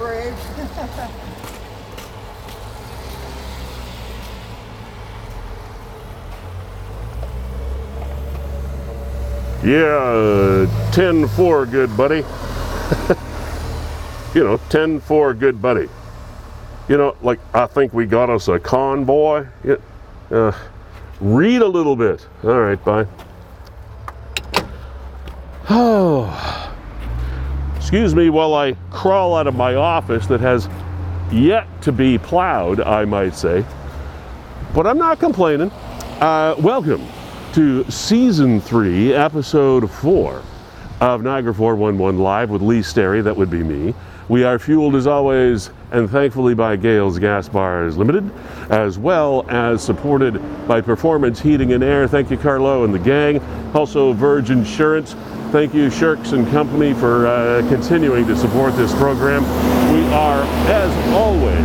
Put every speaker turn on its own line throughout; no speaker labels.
Brave.
Yeah, 10 4, good buddy. you know, 10 4, good buddy. You know, like, I think we got us a convoy. Uh, read a little bit. All right, bye. Oh, excuse me while I crawl out of my office that has yet to be plowed, I might say. But I'm not complaining. Uh, welcome to season three, episode four of Niagara 411 Live with Lee Sterry. That would be me. We are fueled as always and thankfully by Gales Gas Bars Limited, as well as supported by Performance Heating and Air. Thank you, Carlo and the gang. Also, Verge Insurance. Thank you, Shirks and Company, for uh, continuing to support this program. We are, as always,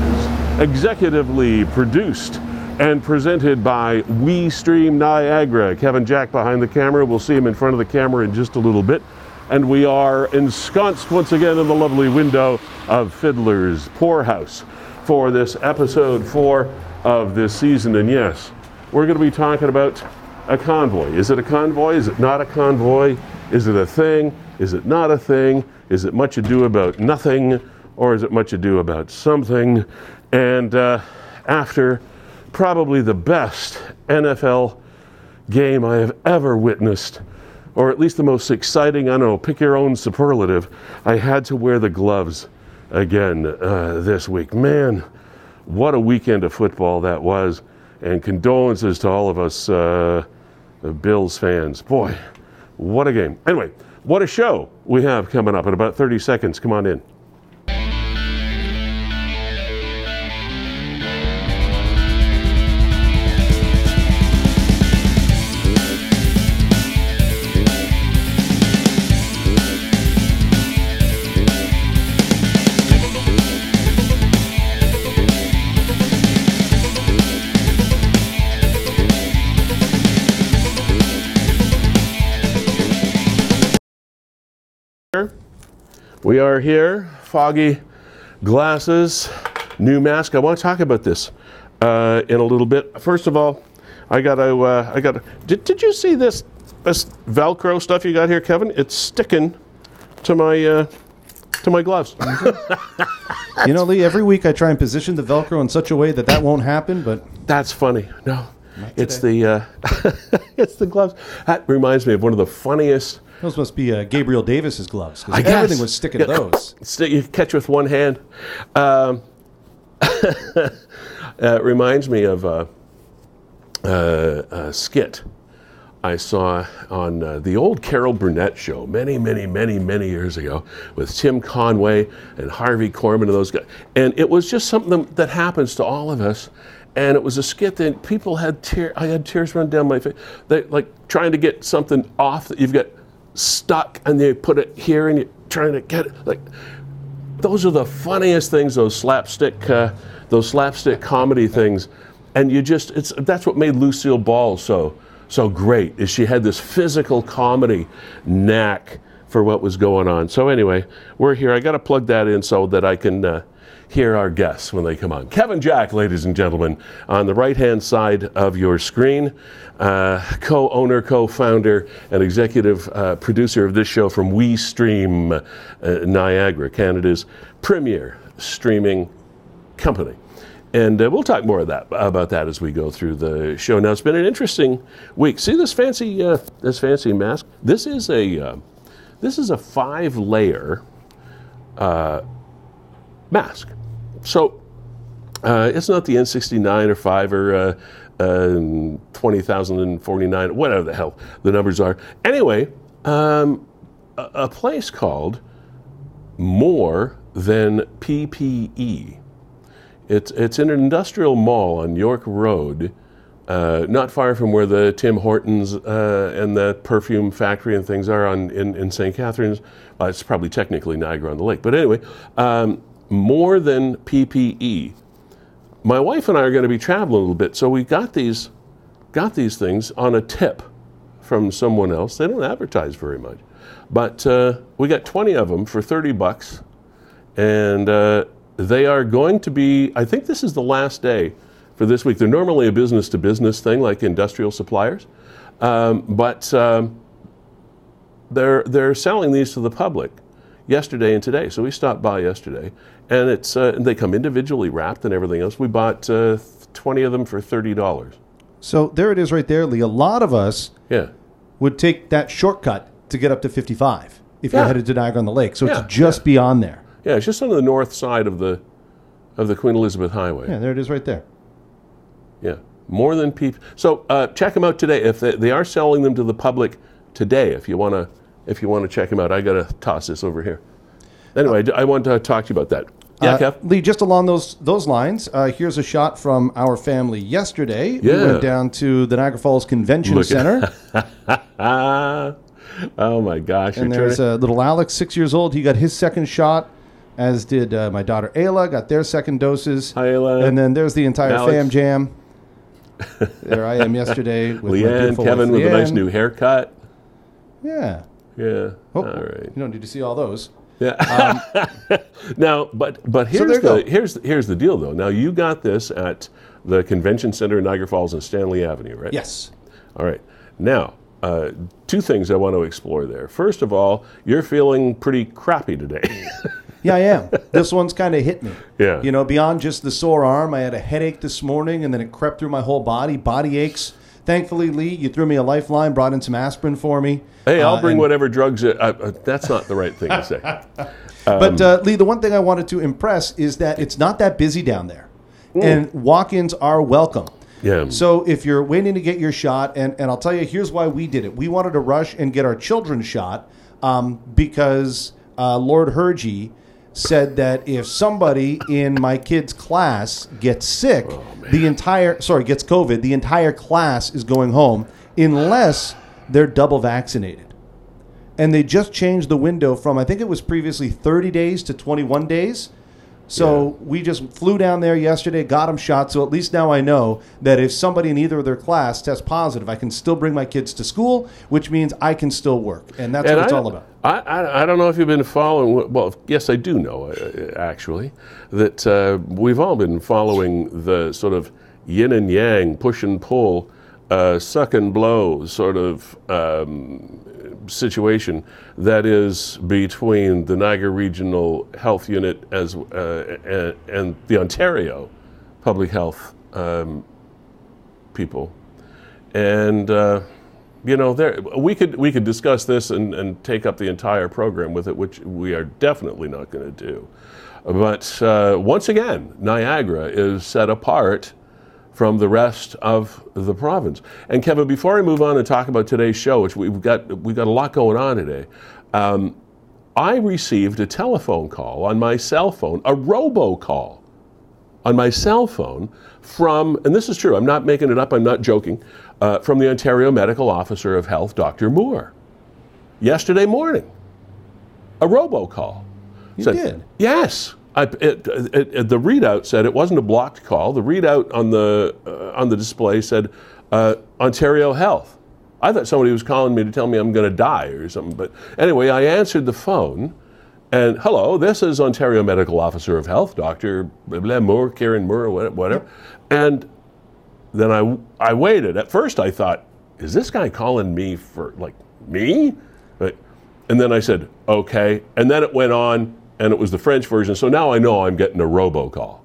executively produced and presented by We Stream Niagara. Kevin Jack behind the camera. We'll see him in front of the camera in just a little bit. And we are ensconced once again in the lovely window of Fiddler's Poorhouse for this episode four of this season. And yes, we're going to be talking about a convoy. Is it a convoy? Is it not a convoy? Is it a thing? Is it not a thing? Is it much ado about nothing? Or is it much ado about something? And uh, after probably the best NFL game I have ever witnessed, or at least the most exciting, I don't know, pick your own superlative, I had to wear the gloves again uh, this week. Man, what a weekend of football that was. And condolences to all of us uh, Bills fans. Boy, what a game. Anyway, what a show we have coming up in about 30 seconds. Come on in. We are here, foggy glasses, new mask. I want to talk about this uh, in a little bit. First of all, I got to, uh, I got to, did, did you see this, this Velcro stuff you got here, Kevin? It's sticking to my, uh, to my gloves.
You know, Lee, every week I try and position the Velcro in such a way that that won't happen, but
That's funny. No, it's the, uh, it's the gloves. That reminds me of one of the funniest
those must be uh, Gabriel Davis's gloves. 'cause
I guess.
everything was sticking to those.
Stick, you catch with one hand. Um, uh, it reminds me of a, a, a skit I saw on uh, the old Carol Burnett show many, many, many, many years ago with Tim Conway and Harvey Korman and those guys. And it was just something that happens to all of us. And it was a skit that people had tear. I had tears run down my face. They like trying to get something off that you've got stuck, and they put it here, and you're trying to get it like those are the funniest things those slapstick uh, those slapstick comedy things. And you just it's that's what made lucille ball so so great is she had this physical comedy knack for what was going on. So anyway we're here. I got to plug that in so that i can uh, hear our guests when they come on kevin jack ladies and gentlemen on the right hand side of your screen uh, co-owner co-founder and executive uh, producer of this show from we stream uh, niagara canada's premier streaming company and uh, we'll talk more that about that as we go through the show. Now it's been an interesting week. See this fancy uh, this fancy mask. This is a uh, this is a five layer uh, mask. So uh, it's not the N69 or 5 or uh, um, 20,049, whatever the hell the numbers are. Anyway, um, a, a place called More Than PPE. It's, it's in an industrial mall on York Road, uh, not far from where the Tim Hortons uh, and the perfume factory and things are on, in, in St. Catharines. Uh, it's probably technically Niagara on the Lake. But anyway, um, more than PPE. My wife and I are going to be traveling a little bit, so we got these, got these things on a tip from someone else. They don't advertise very much. But uh, we got 20 of them for 30 bucks and uh, they are going to be. I think this is the last day for this week. They're normally a business to business thing, like industrial suppliers, um, but um, they're they're selling these to the public yesterday and today. So we stopped by yesterday, and it's uh, they come individually wrapped and everything else. We bought uh, twenty of them for thirty dollars.
So there it is right there, Lee. A lot of us
Yeah.
would take that shortcut to get up to 55 if
Yeah.
you're headed to Niagara on the Lake. So
Yeah,
it's just beyond there.
Yeah, it's just on the north side of the of the Queen Elizabeth Highway.
Yeah, there it is right there.
Yeah, more than people. So uh, check them out today. If they, they are selling them to the public today, if you wanna if you wanna check them out, I gotta toss this over here. Anyway, I want to talk to you about that. Yeah,
Uh,
Kev.
Lee, just along those those lines, uh, here's a shot from our family yesterday. We went down to the Niagara Falls Convention
Look
Center,
oh my gosh!
and there's uh, little Alex, six years old. He got his second shot, as did uh, my daughter Ayla, got their second doses.
Hi, Ayla.
And then there's the entire
Alex.
fam jam. there I am yesterday with
Leanne, Kevin with a nice new haircut.
Yeah.
Yeah.
Oh,
All right.
You don't need to see all those.
Yeah. now, but but here's
you
the
go.
here's here's the deal though. Now you got this at the convention center in Niagara Falls and Stanley Avenue, right?
Yes.
All right. Now, uh, two things I want to explore there. First of all, you're feeling pretty crappy today.
Yeah, I am. this one's kind of hit me.
Yeah.
You know, beyond just the sore arm, I had a headache this morning and then it crept through my whole body, body aches. Thankfully, Lee, you threw me a lifeline, brought in some aspirin for me.
hey, I'll
Uh,
bring whatever drugs. Uh, uh, that's not the right thing to say.
But uh, Lee, the one thing I wanted to impress is that it's not that busy down there, and walk-ins are welcome.
Yeah.
So if you're waiting to get your shot, and, and I'll tell you, here's why we did it. We wanted to rush and get our children shot um, because uh, Lord Hirji said that if somebody in my kid's class gets sick, oh, the entire sorry gets COVID, the entire class is going home unless they're double vaccinated and they just changed the window from I think it was previously 30 days to 21 days. So we just flew down there yesterday, got them shot. So at least now I know that if somebody in either of their class tests positive, I can still bring my kids to school, which means I can still work, and that's
And
what it's all about.
I, I, I don't know if you've been following. Well, yes, I do know uh, actually that uh, we've all been following the sort of yin and yang, push and pull, uh, suck and blow sort of um, situation that is between the Niagara Regional Health Unit as uh, and, and the Ontario Public Health um, people, and. Uh, you know, there we could we could discuss this and, and take up the entire program with it, which we are definitely not going to do. But uh, once again, Niagara is set apart from the rest of the province. And Kevin, before I move on and talk about today's show, which we've got we've got a lot going on today, um, I received a telephone call on my cell phone, a robocall on my cell phone from, and this is true, I'm not making it up, I'm not joking, uh, from the Ontario Medical Officer of Health, Dr. Moore. Yesterday morning, a robocall.
You
Said-
did?
Yes. I, it, it, the readout said it wasn't a blocked call. The readout on the uh, on the display said uh, Ontario Health. I thought somebody was calling me to tell me I'm going to die or something. But anyway, I answered the phone, and hello, this is Ontario Medical Officer of Health, Doctor blah, Moore, Kieran Moore, wha- whatever. And then I I waited. At first, I thought, is this guy calling me for like me? But, and then I said, okay. And then it went on, and it was the French version. So now I know I'm getting a robocall.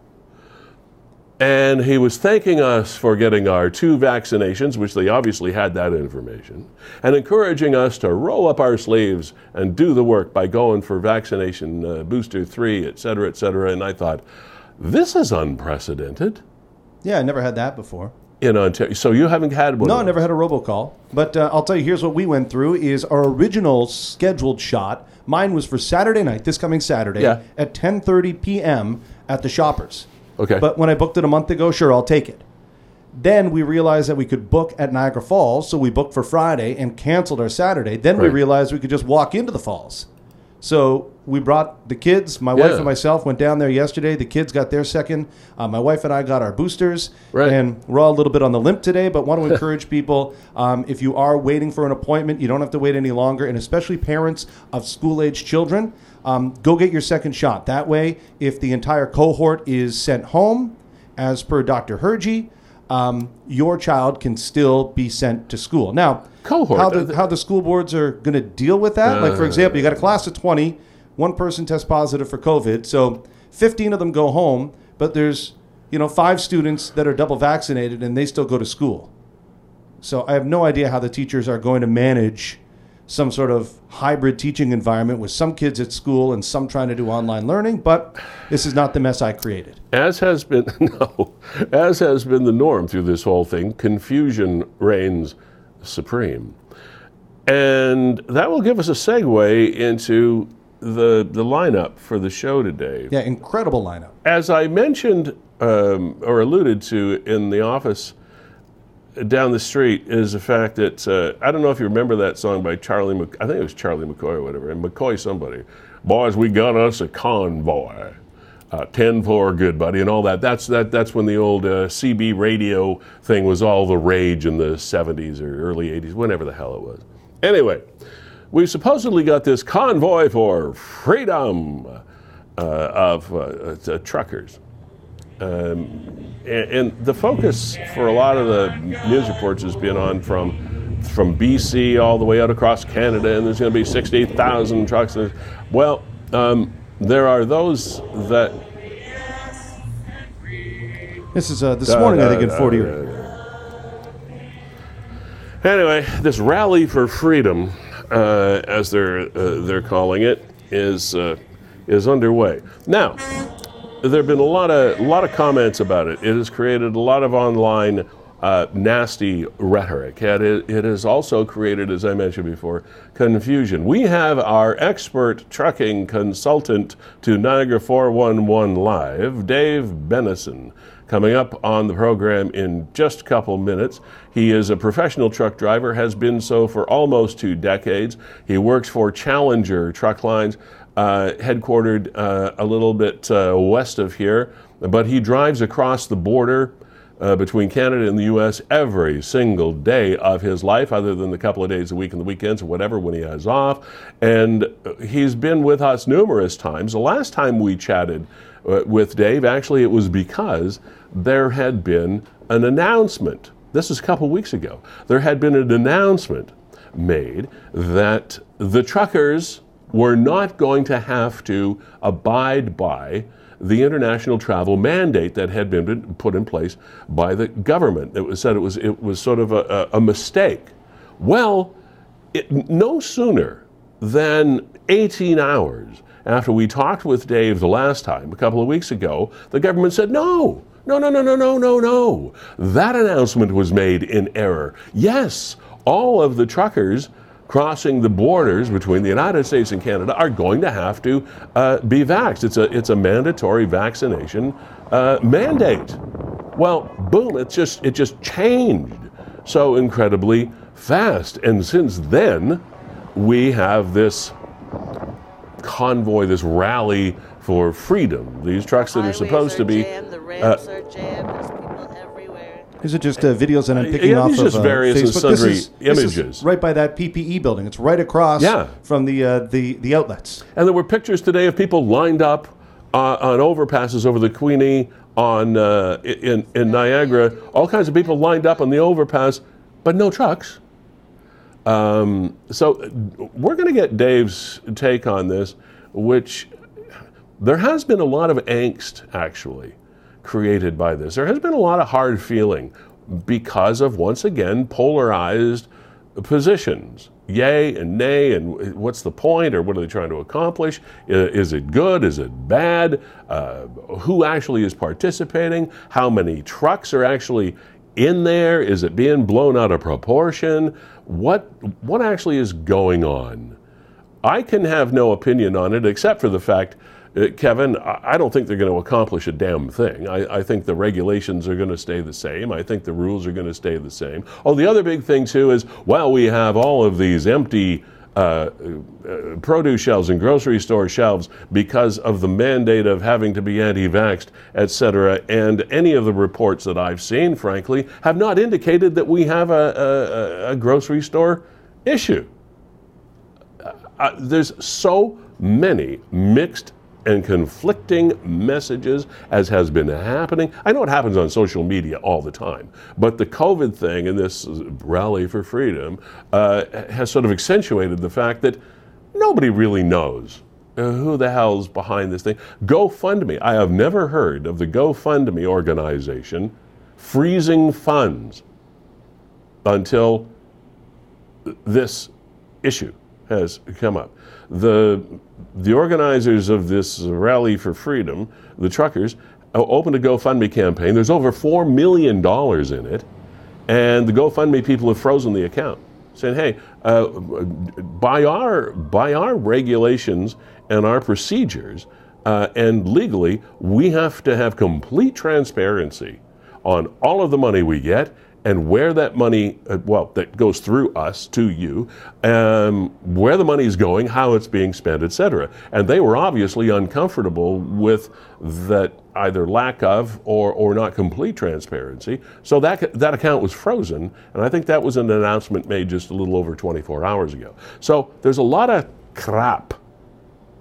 And he was thanking us for getting our two vaccinations, which they obviously had that information, and encouraging us to roll up our sleeves and do the work by going for vaccination uh, booster three, et cetera, et cetera. And I thought, this is unprecedented
Yeah, I never had that before.
In Ontario. So you haven't had one?
No, I never had a robocall. But uh, I'll tell you, here's what we went through: is our original scheduled shot. Mine was for Saturday night, this coming Saturday,
Yeah.
at 10:30 p.m. at the Shoppers.
Okay.
But when I booked it a month ago, sure, I'll take it. Then we realized that we could book at Niagara Falls, so we booked for Friday and canceled our Saturday. Then we realized we could just walk into the falls. So we brought the kids. My wife and myself went down there yesterday. The kids got their second. Uh, my wife and I got our boosters.
Right.
And we're all a little bit on the limp today, but want to encourage people um, if you are waiting for an appointment, you don't have to wait any longer. And especially parents of school age children, um, go get your second shot. That way, if the entire cohort is sent home, as per Dr. Hirji, um, your child can still be sent to school. Now,
Cohort,
how
uh,
the, how the school boards are going to deal with that? like, for example, you got a class of 20, one person tests positive for COVID, so 15 of them go home, but there's, you know, five students that are double vaccinated and they still go to school. So I have no idea how the teachers are going to manage some sort of hybrid teaching environment with some kids at school and some trying to do online learning, but this is not the mess I created.
As has been no, as has been the norm through this whole thing, confusion reigns supreme. And that will give us a segue into the the lineup for the show today.
Yeah, incredible lineup.
As I mentioned um, or alluded to in the office down the street is the fact that uh, I don't know if you remember that song by Charlie. Mc, I think it was Charlie McCoy or whatever, and McCoy somebody. Boys, we got us a convoy. Uh, 10 4 good buddy and all that that's that that's when the old uh, cb radio thing was all the rage in the 70s or early 80s whenever the hell it was anyway we've supposedly got this convoy for freedom uh, of uh, uh, truckers and, and the focus for a lot of the news reports has been on from from BC all the way out across Canada, and there's going to be 68,000 trucks. Well, um, there are those that.
This is uh, this morning, I think, in 40.
Anyway, this rally for freedom, uh, as they're uh, they're calling it, is uh, is underway now. There have been a lot of a lot of comments about it. It has created a lot of online uh, nasty rhetoric. And it, it has also created, as I mentioned before, confusion. We have our expert trucking consultant to Niagara 411 Live, Dave Benison, coming up on the program in just a couple minutes. He is a professional truck driver, has been so for almost two decades. He works for Challenger Truck Lines uh, headquartered uh, a little bit uh, west of here, but he drives across the border uh, between Canada and the U.S. every single day of his life, other than the couple of days a week and the weekends or whatever when he has off. And he's been with us numerous times. The last time we chatted uh, with Dave, actually, it was because there had been an announcement. This is a couple of weeks ago. There had been an announcement made that the truckers were not going to have to abide by the international travel mandate that had been put in place by the government. It was said it was it was sort of a, a, mistake. Well, it, no sooner than 18 hours after we talked with Dave the last time, a couple of weeks ago, the government said no. No, no, no, no, no, no, no. That announcement was made in error. Yes, all of the truckers crossing the borders between the United States and Canada are going to have to uh, be vaxxed. It's a, it's a mandatory vaccination uh, mandate. Well, boom, it's just, it just changed so incredibly fast. And since then, we have this convoy, this rally for freedom. These trucks that are
Highways
supposed to be.
jammed, the ramps are jammed.
These are just uh, videos that I'm picking
Yeah,
off of
just
uh,
various and
Facebook. This
sundry
is
images.
right by that PPE building. It's right across
Yeah.
from the, uh, the the outlets.
And there were pictures today of people lined up uh, on overpasses over the Queenie on uh, in in Niagara. All kinds of people lined up on the overpass, but no trucks. Um, so we're going to get Dave's take on this, which there has been a lot of angst actually created by this. There has been a lot of hard feeling because of once again polarized positions. Yay and nay, and what's the point, or what are they trying to accomplish? Is it good? Is it bad? Uh, who actually is participating? How many trucks are actually in there? Is it being blown out of proportion? What what actually is going on? I can have no opinion on it except for the fact, uh, Kevin, I don't think they're going to accomplish a damn thing. I, I think the regulations are going to stay the same. I think the rules are going to stay the same. Oh, the other big thing, too, is well, we have all of these empty uh, uh, produce shelves and grocery store shelves because of the mandate of having to be anti-vaxxed, et cetera. And any of the reports that I've seen, frankly, have not indicated that we have a, a, a grocery store issue. Uh, there's so many mixed and conflicting messages as has been happening. I know it happens on social media all the time, but the COVID thing and this rally for freedom uh, has sort of accentuated the fact that nobody really knows uh, who the hell's behind this thing. GoFundMe. I have never heard of the GoFundMe organization freezing funds until this issue has come up. The, the organizers of this rally for freedom, the truckers, opened a GoFundMe campaign. There's over $4 million in it. And the GoFundMe people have frozen the account, saying, hey, uh, by, our, by our regulations and our procedures, uh, and legally, we have to have complete transparency on all of the money we get and where that money, uh, well, that goes through us to you, um, where the money is going, how it's being spent, etc. And they were obviously uncomfortable with that either lack of or, or not complete transparency. So that, that account was frozen, and I think that was an announcement made just a little over 24 hours ago. So there's a lot of crap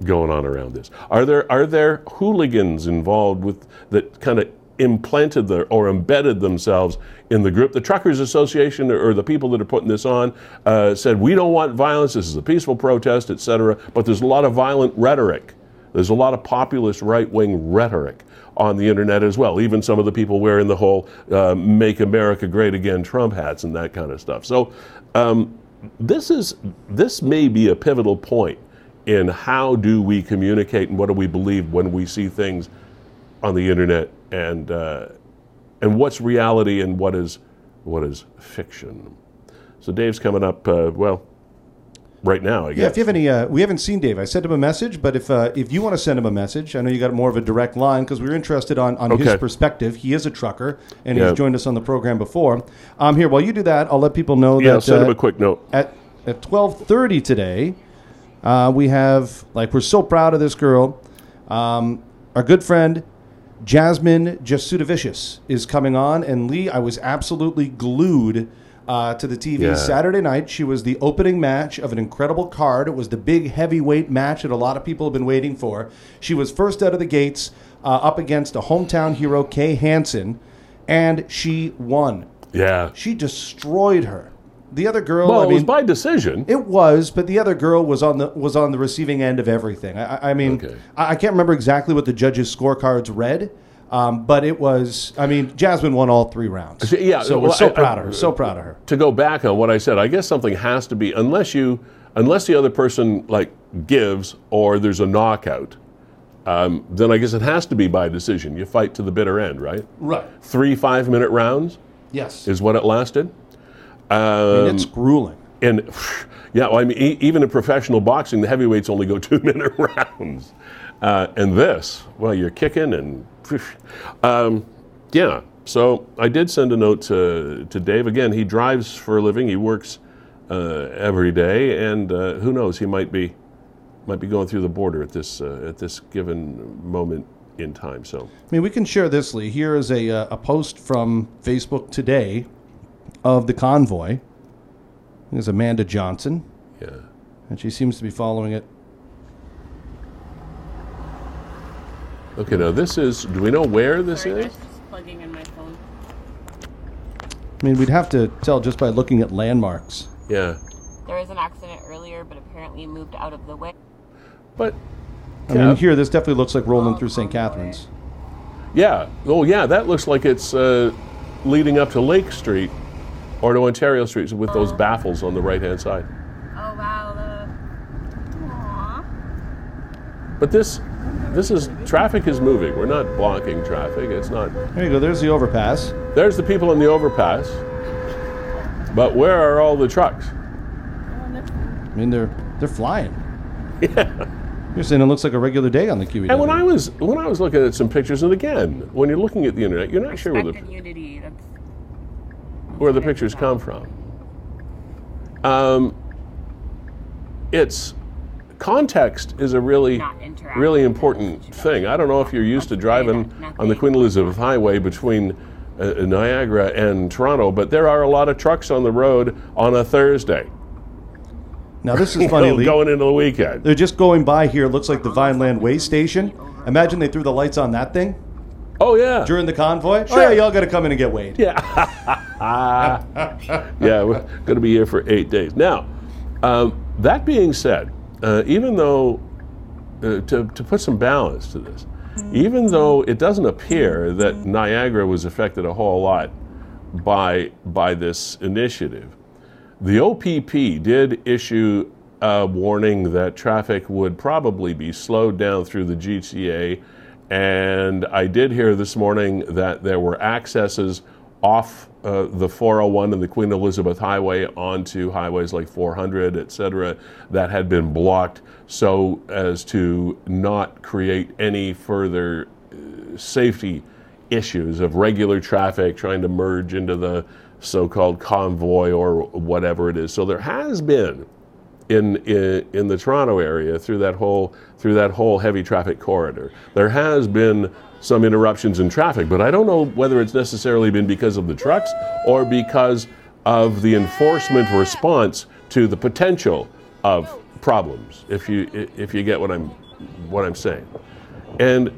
going on around this. Are there are there hooligans involved with that kind of implanted the, or embedded themselves in the group. The Truckers Association or the people that are putting this on uh, said, we don't want violence, this is a peaceful protest, etc. But there's a lot of violent rhetoric. There's a lot of populist right wing rhetoric on the internet as well. Even some of the people wearing the whole uh, "Make America Great Again" Trump hats and that kind of stuff. So um, this is this may be a pivotal point in how do we communicate and what do we believe when we see things on the internet and uh, and what's reality and what is what is fiction. So Dave's coming up. Uh, well, right now, I guess.
Yeah, if you have any, uh, we haven't seen Dave. I sent him a message, but if uh, if you want to send him a message, I know you got more of a direct line because we were interested on, on his perspective. He is a trucker, and
Yeah.
he's joined us on the program before. Um, here, while you do that, I'll let people know that.
yeah,
that
send him
uh,
a quick note.
at at twelve thirty today, uh, we have like we're so proud of this girl. Um, our good friend Jasmine Jasudavicius is coming on, and Lee, I was absolutely glued uh, to the TV
Yeah.
Saturday night. She was the opening match of an incredible card. It was the big heavyweight match that a lot of people have been waiting for. She was first out of the gates, uh, up against a hometown hero, Kay Hansen, and she won.
Yeah.
She destroyed her. The other girl,
Well,
I
it was by decision.
it was, but the other girl was on the was on the receiving end of everything. I, I- mean,
Okay.
I, I can't remember exactly what the judges' scorecards read, um, but it was. I mean, Jasmine won all three rounds.
Yeah,
so we're so proud of her. So proud of her.
to go back on what I said, I guess something has to be unless you unless the other person like gives or there's a knockout. Um, then I guess it has to be by decision. You fight to the bitter end, right?
Right.
Three five minute rounds
Yes.
is what it lasted.
I mean, it's grueling.
And yeah, well, I mean, e- even in professional boxing, the heavyweights only go two minute rounds. Uh, and this, well, you're kicking and um, yeah. So I did send a note to, to Dave. Again, he drives for a living. He works uh, every day, and uh, who knows, he might be might be going through the border at this uh, at this given moment in time. So
I mean, we can share this, Lee. Here is a, uh, a post from Facebook today of the convoy. is Amanda Johnson,
yeah.
and she seems to be following it.
Okay, now this is. Do we know where this
Sorry,
is?
guys, just plugging in my phone.
I mean, we'd have to tell just by looking at landmarks.
Yeah,
There was an accident earlier, but apparently moved out of the way.
but
I
Yeah.
mean, here this definitely looks like rolling through St. Catharines.
Yeah. Oh, yeah. That looks like it's uh, leading up to Lake Street or to Ontario Street with those baffles on the right hand side.
Oh wow, the. Aww.
But this, this is traffic is moving. We're not blocking traffic. It's not.
There you go. There's the overpass.
There's the people in the overpass. But where are all the trucks?
I mean, they're they're flying. Yeah. You're saying it looks like a regular day on the QEW.
And when I was when I was looking at some pictures, and again, when you're looking at the internet, you're not sure where the
unity. That's
where the pictures come from. Um, it's context is a really really important thing. I don't know if you're used to driving on the. Queen Elizabeth Highway between uh, Niagara and Toronto, but there are a lot of trucks on the road on a Thursday
Now this is funny, Lee.
going into the weekend.
They're just going by here. It looks like the Vineland Way Station. Imagine they threw the lights on that thing
Oh yeah,
during the convoy. Oh
Sure.
yeah, y'all got to come in and get weighed.
Yeah. yeah, we're going to be here for eight days. Now, um, that being said, uh, even though, uh, to, to put some balance to this, even though it doesn't appear that Niagara was affected a whole lot by, by this initiative, the OPP did issue a warning that traffic would probably be slowed down through the GTA. And I did hear this morning that there were accesses off uh, the 401 and the Queen Elizabeth Highway onto highways like 400, et cetera, that had been blocked so as to not create any further uh, safety issues of regular traffic trying to merge into the so-called convoy or whatever it is. So there has been in, in in the Toronto area through that whole through that whole heavy traffic corridor. There has been some interruptions in traffic, but I don't know whether it's necessarily been because of the trucks or because of the enforcement response to the potential of problems. If you if you get what I'm what I'm saying, and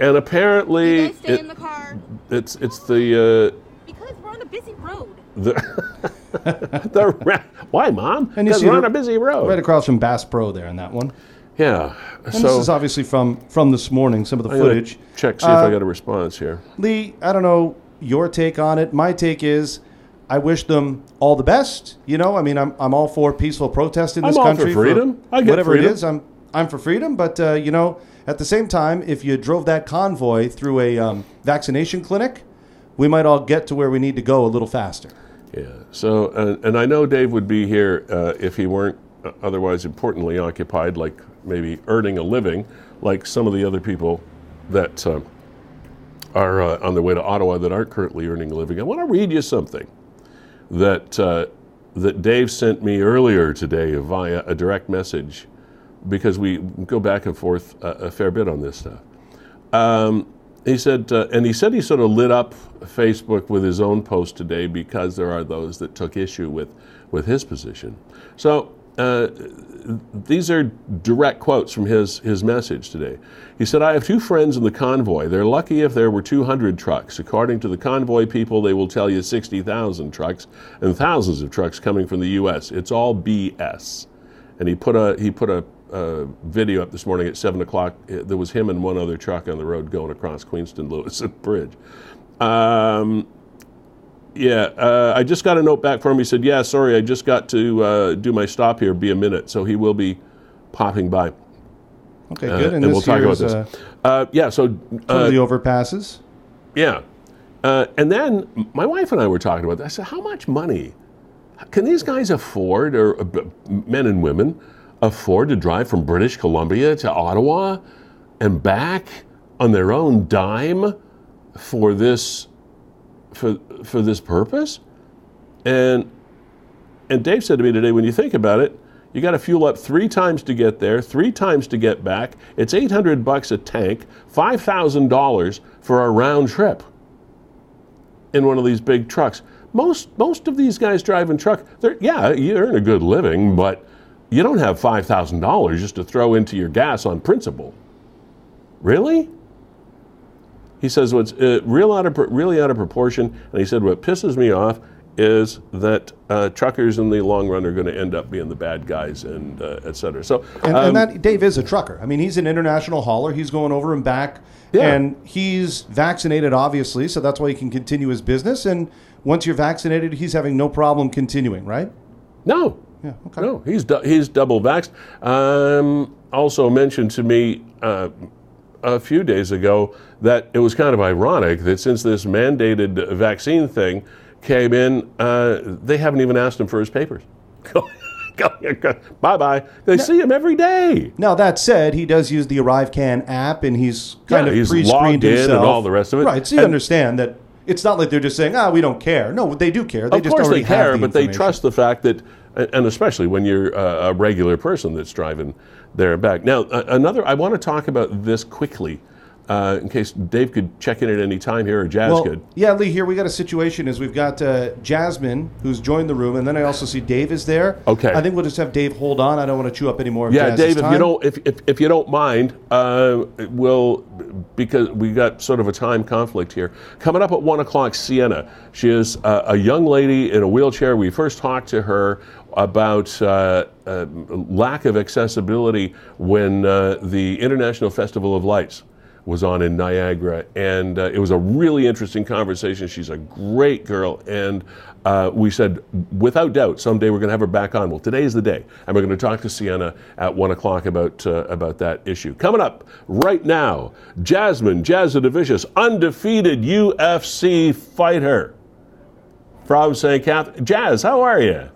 and apparently
You guys stay
it-
in the car
it's it's the uh,
because we're on a busy road.
the the why mom?
And you
Because
see
we're on a busy road.
Right across from Bass Pro there in that one.
yeah.
And
so
this is obviously from from this morning. Some of the
I'm
footage.
check see if
Uh,
I got a response here.
Lee, I don't know your take on it. My take is, I wish them all the best. You know, I mean, I'm, I'm all for peaceful protest in this I'm
all for
country
freedom. I get
whatever
freedom.
it is. I'm I'm for freedom, but uh, you know, at the same time, if you drove that convoy through a um, vaccination clinic, we might all get to where we need to go a little faster.
Yeah. So uh, and I know Dave would be here uh, if he weren't otherwise importantly occupied, like maybe earning a living, like some of the other people that uh, are uh, on their way to Ottawa that aren't currently earning a living. I want to read you something that uh, that Dave sent me earlier today via a direct message, because we go back and forth a, a fair bit on this stuff. Um, he said, uh, and he said he sort of lit up Facebook with his own post today because there are those that took issue with with his position. So uh, these are direct quotes from his his message today. He said, "I have two friends in the convoy. They're lucky if there were 200 trucks. According to the convoy people, they will tell you 60,000 trucks and thousands of trucks coming from the U.S. It's all BS." And he put a he put a, a video up this morning at seven o'clock. Uh, There was him and one other truck on the road going across Queenston Lewis Bridge. Um, yeah, uh, I just got a note back from him. He said, "Yeah, sorry, I just got to uh, do my stop here. Be a minute." So he will be popping by,
Okay,
uh,
good.
and,
this
we'll talk about this.
Uh,
Uh, yeah, so uh,
the overpasses.
yeah, uh, and then my wife and I were talking about that. I said, "How much money can these guys afford, or uh, men and women, afford to drive from British Columbia to Ottawa and back on their own dime for this for for this purpose?" And and Dave said to me today, when you think about it, you got to fuel up three times to get there, three times to get back. It's 800 bucks a tank, $5,000 for a round trip in one of these big trucks. Most most of these guys driving truck, they're yeah, you earn a good living, but you don't have $5,000 just to throw into your gas on principle. Really? He says what's uh, real out of, really out of proportion, and he said what pisses me off is that uh, truckers in the long run are going to end up being the bad guys and uh, et cetera. So,
And,
um,
and that Dave is a trucker. I mean, he's an international hauler. He's going over and back,
Yeah.
and he's vaccinated, obviously, so that's why he can continue his business. And once you're vaccinated, he's having no problem continuing, right?
no,
Yeah. Okay.
no, he's du- he's double vaxxed. Um, also mentioned to me uh, a few days ago that it was kind of ironic that since this mandated vaccine thing came in, uh, they haven't even asked him for his papers. bye bye. They see him every day.
Now that said, he does use the ArriveCan app, and he's kind
Yeah,
of
he's
pre-screened
logged in and
himself.
all the rest of it.
Right. So you
And-
understand that it's not like they're just saying, "Ah, we don't care." No, they do care. They
of
just
course they care,
the
but they trust the fact that and especially when you're a regular person that's driving there and back. Now, another, I want to talk about this quickly, uh, in case Dave could check in at any time here or Jazz
Well,
could.
yeah, Lee. Here we got a situation. Is we've got uh, Jasmine who's joined the room, and then I also see Dave is there.
Okay.
I think we'll just have Dave hold on. I don't want to chew up any more. Of
Yeah,
Jazz's
Dave, if you don't, if, if, if you don't mind, uh, we'll because we got sort of a time conflict here. Coming up at one o'clock, Sienna. She is uh, a young lady in a wheelchair. We first talked to her about uh, uh, lack of accessibility when uh, the International Festival of Lights was on in Niagara, and uh, it was a really interesting conversation. She's a great girl, and uh, we said, without doubt, someday we're going to have her back on. Well, today is the day, and we're going to talk to Sienna at one o'clock about uh, about that issue. Coming up right now, Jasmine Jasudavicius, undefeated UFC fighter from St. Catharines. Jazz, how are you?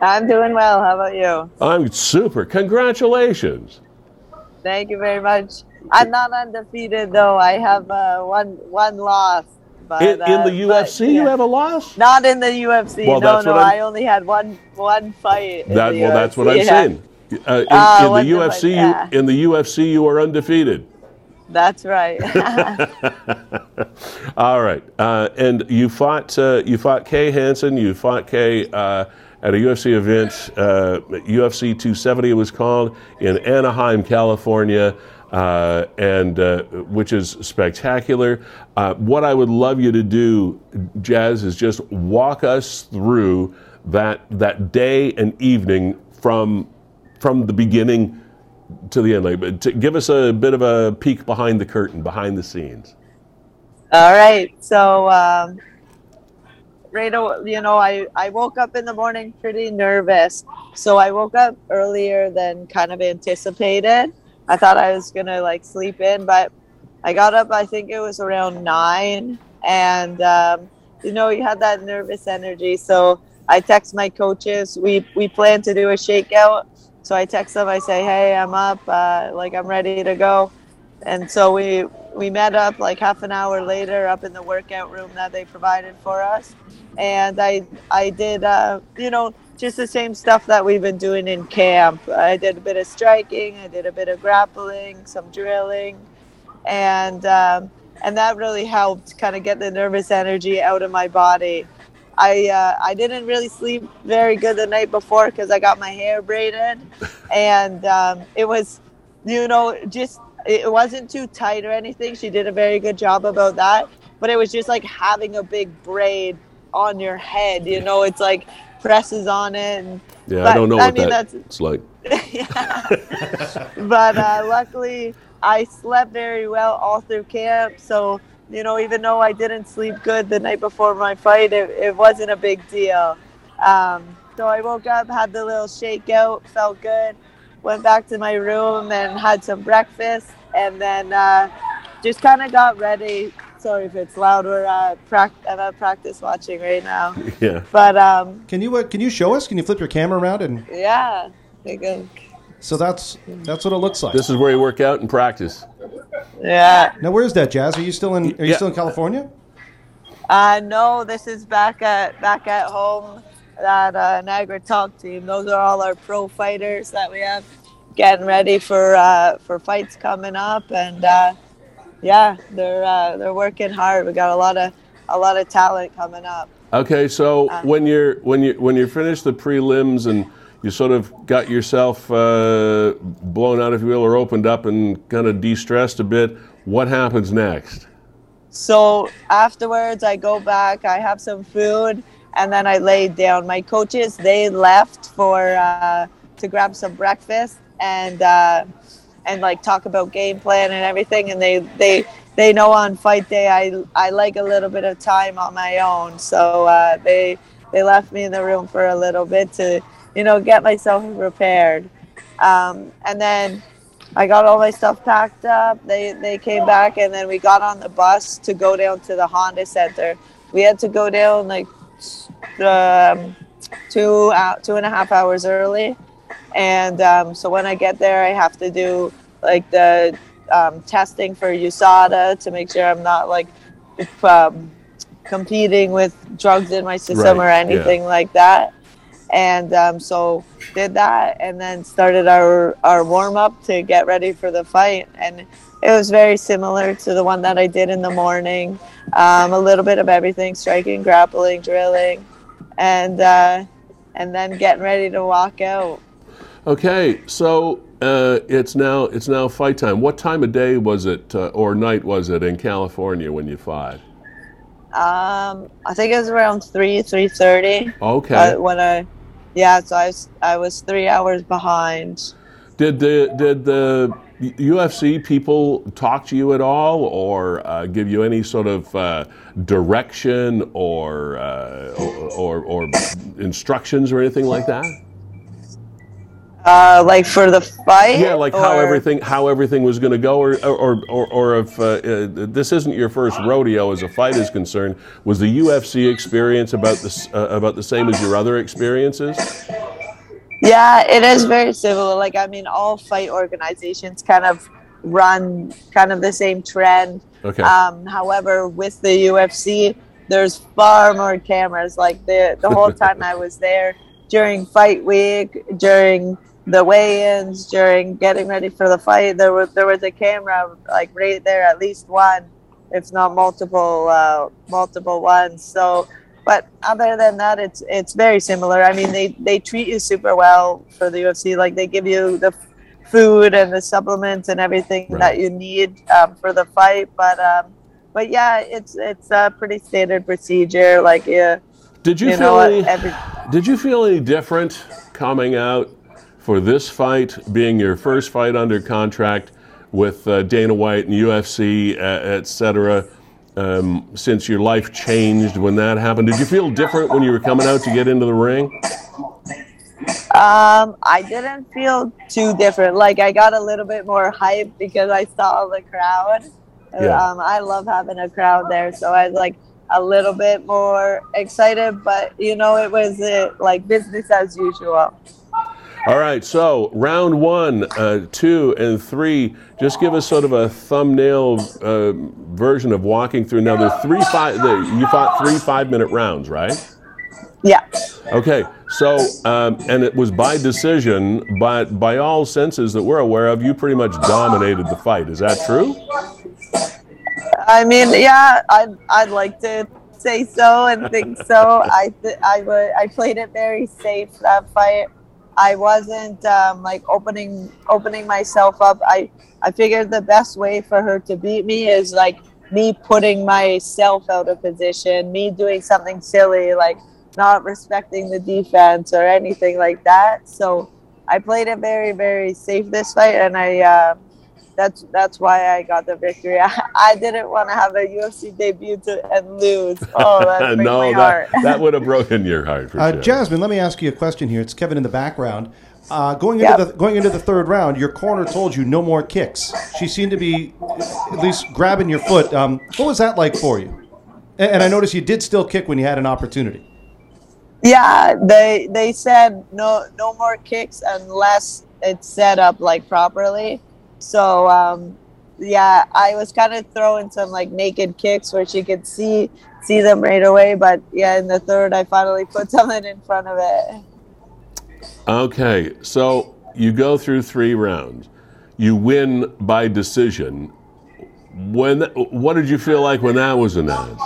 I'm doing well. How about you?
I'm super. Congratulations.
Thank you very much. I'm not undefeated though. I have uh, one one loss. But,
In, in
uh,
the
but,
UFC, you
yeah.
have a loss.
Not in the UFC.
Well,
no, no.
I'm-
only had one one fight.
That, well, that's what I'm
yeah.
saying. Uh, in,
Ah,
in the UFC,
yeah.
you, in the UFC, you are undefeated.
That's right.
All right, uh, and you fought uh, you fought Kay Hansen. You fought Kay uh, at a UFC event, uh, UFC 270 it was called in Anaheim, California. Uh, and uh, which is spectacular. Uh, what I would love you to do, Jazz, is just walk us through that that day and evening from from the beginning to the end. Like, to give us a bit of a peek behind the curtain, behind the scenes.
All right. So, um, right, you know, I, I woke up in the morning pretty nervous. So I woke up earlier than kind of anticipated. I thought I was to like sleep in, but I got up, I think it was around nine. And, um, you know, you had that nervous energy. So I text my coaches. We, we plan to do a shakeout. So I text them. I say, hey, I'm up. Uh, like, I'm ready to go and so we we met up like half an hour later up in the workout room that they provided for us and i i did uh, you know just the same stuff that we've been doing in camp i did a bit of striking i did a bit of grappling some drilling and um, and that really helped kind of get the nervous energy out of my body I uh, I didn't really sleep very good the night before because I got my hair braided, and um, it was, you know, just it wasn't too tight or anything. She did a very good job about that, but it was just like having a big braid on your head. You know, it's like presses on it. And,
Yeah, I don't know
I
what
mean,
that
that's-
it's like.
but uh, luckily I slept very well all through camp. So you know, even though I didn't sleep good the night before my fight, it, it wasn't a big deal. Um, so I woke up, had the little shakeout, felt good, went back to my room and had some breakfast, and then uh, just kind of got ready. Sorry if it's loud. We're uh, prac- I'm at practice watching right now,
Yeah.
but um,
Can you uh, can you show us? Can you flip your camera around and
yeah, I think-
so that's that's what it looks like.
This is where you work out and practice.
yeah.
now where's that, Jazz? Are you still in? Are you
Yeah.
still in California?
Uh, no, this is back at back at home That uh, Niagara Top Team. Those are all our pro fighters that we have getting ready for uh, for fights coming up, and uh, yeah, they're uh, they're working hard. We got a lot of a lot of talent coming up.
Okay, so
Uh.
when you're when you when you finish the prelims and you sort of got yourself uh, blown out, if you will, or opened up and kind of de-stressed a bit, what happens next?
So afterwards, I go back. I have some food, and then I lay down. My coaches they left for uh, to grab some breakfast and uh, and like talk about game plan and everything. And they they they know on fight day I I like a little bit of time on my own. So uh, they they left me in the room for a little bit to you know get myself prepared. Um, and then I got all my stuff packed up. They they came back and then we got on the bus to go down to the Honda Center. We had to go down like um, two out two and a half hours early, and um, so when I get there, I have to do like the um, testing for USADA to make sure I'm not like um, competing with drugs in my system
Right,
or
yeah.
anything like that. and um, so did that, and then started our our warm up to get ready for the fight, and it was very similar to the one that I did in the morning. Um, a little bit of everything: striking, grappling, drilling, and uh, and then getting ready to walk out.
Okay, so uh, it's now it's now fight time. What time of day was it uh, or night was it in California when you fought?
Um, I think it was around three, three thirty.
Okay.
Uh, when I, yeah, so I was I was three hours behind.
Did the did the UFC people talk to you at all, or uh, give you any sort of uh, direction or, uh, or, or or instructions or anything like that?
Uh, like for the fight.
Yeah, like how everything how everything was going to go, or or or, or if uh, uh, this isn't your first rodeo as a fight is concerned, was the UFC experience about this uh, about the same as your other experiences?
Yeah, it is very similar. Like I mean, all fight organizations kind of run kind of the same trend.
Okay.
Um, however, with the UFC, there's far more cameras. Like the the whole time I was there during fight week, during the weigh-ins, during getting ready for the fight, there was there was a camera like right there, at least one, if not multiple, uh, multiple ones. So, but other than that, it's it's very similar. I mean, they they treat you super well for the UFC. Like they give you the food and the supplements and everything
Right.
that you need um, for the fight. But um, but yeah, it's it's a pretty standard procedure. Like yeah,
Did you,
you
feel
know
any,
Every,
Did you feel any different coming out for this fight, being your first fight under contract with uh, Dana White and UFC, uh, et cetera, um, since your life changed when that happened? Did you feel different when you were coming out to get into the ring?
Um, I didn't feel too different. Like I got a little bit more hype because I saw the crowd.
Yeah.
Um, I love having a crowd there, so I was like a little bit more excited. But you know, it was uh, like business as usual.
All right, so round one, uh, two, and three. Just give us sort of a thumbnail uh, version of walking through. Now, there's three five. The, you fought three five-minute rounds, right?
Yeah.
Okay, so um, and it was by decision, but by all senses that we're aware of, you pretty much dominated the fight. Is that true?
I mean, yeah, I'd, I'd like to say so and think so. I th- I would I played it very safe that fight. I wasn't um, like opening opening myself up. I I figured the best way for her to beat me is like me putting myself out of position, me doing something silly like not respecting the defense or anything like that. So I played it very very safe this fight, and I. Uh, that's that's why I got the victory. I, I didn't want to have a UFC debut to, and lose. Oh, that broke
no,
my
that,
heart.
that would have broken your heart for
Uh,
sure.
Jasmine, let me ask you a question here. It's Kevin in the background. Uh, going into
Yep.
the going into the third round, your corner told you no more kicks. She seemed to be at least grabbing your foot. Um, what was that like for you? And, and I noticed you did still kick when you had an opportunity.
Yeah, they they said no no more kicks unless it's set up like properly. So um, yeah, I was kind of throwing some like naked kicks where she could see see them right away. But yeah, in the third, I finally put something in front of it.
Okay, so you go through three rounds. You win by decision. When what did you feel like when that was announced?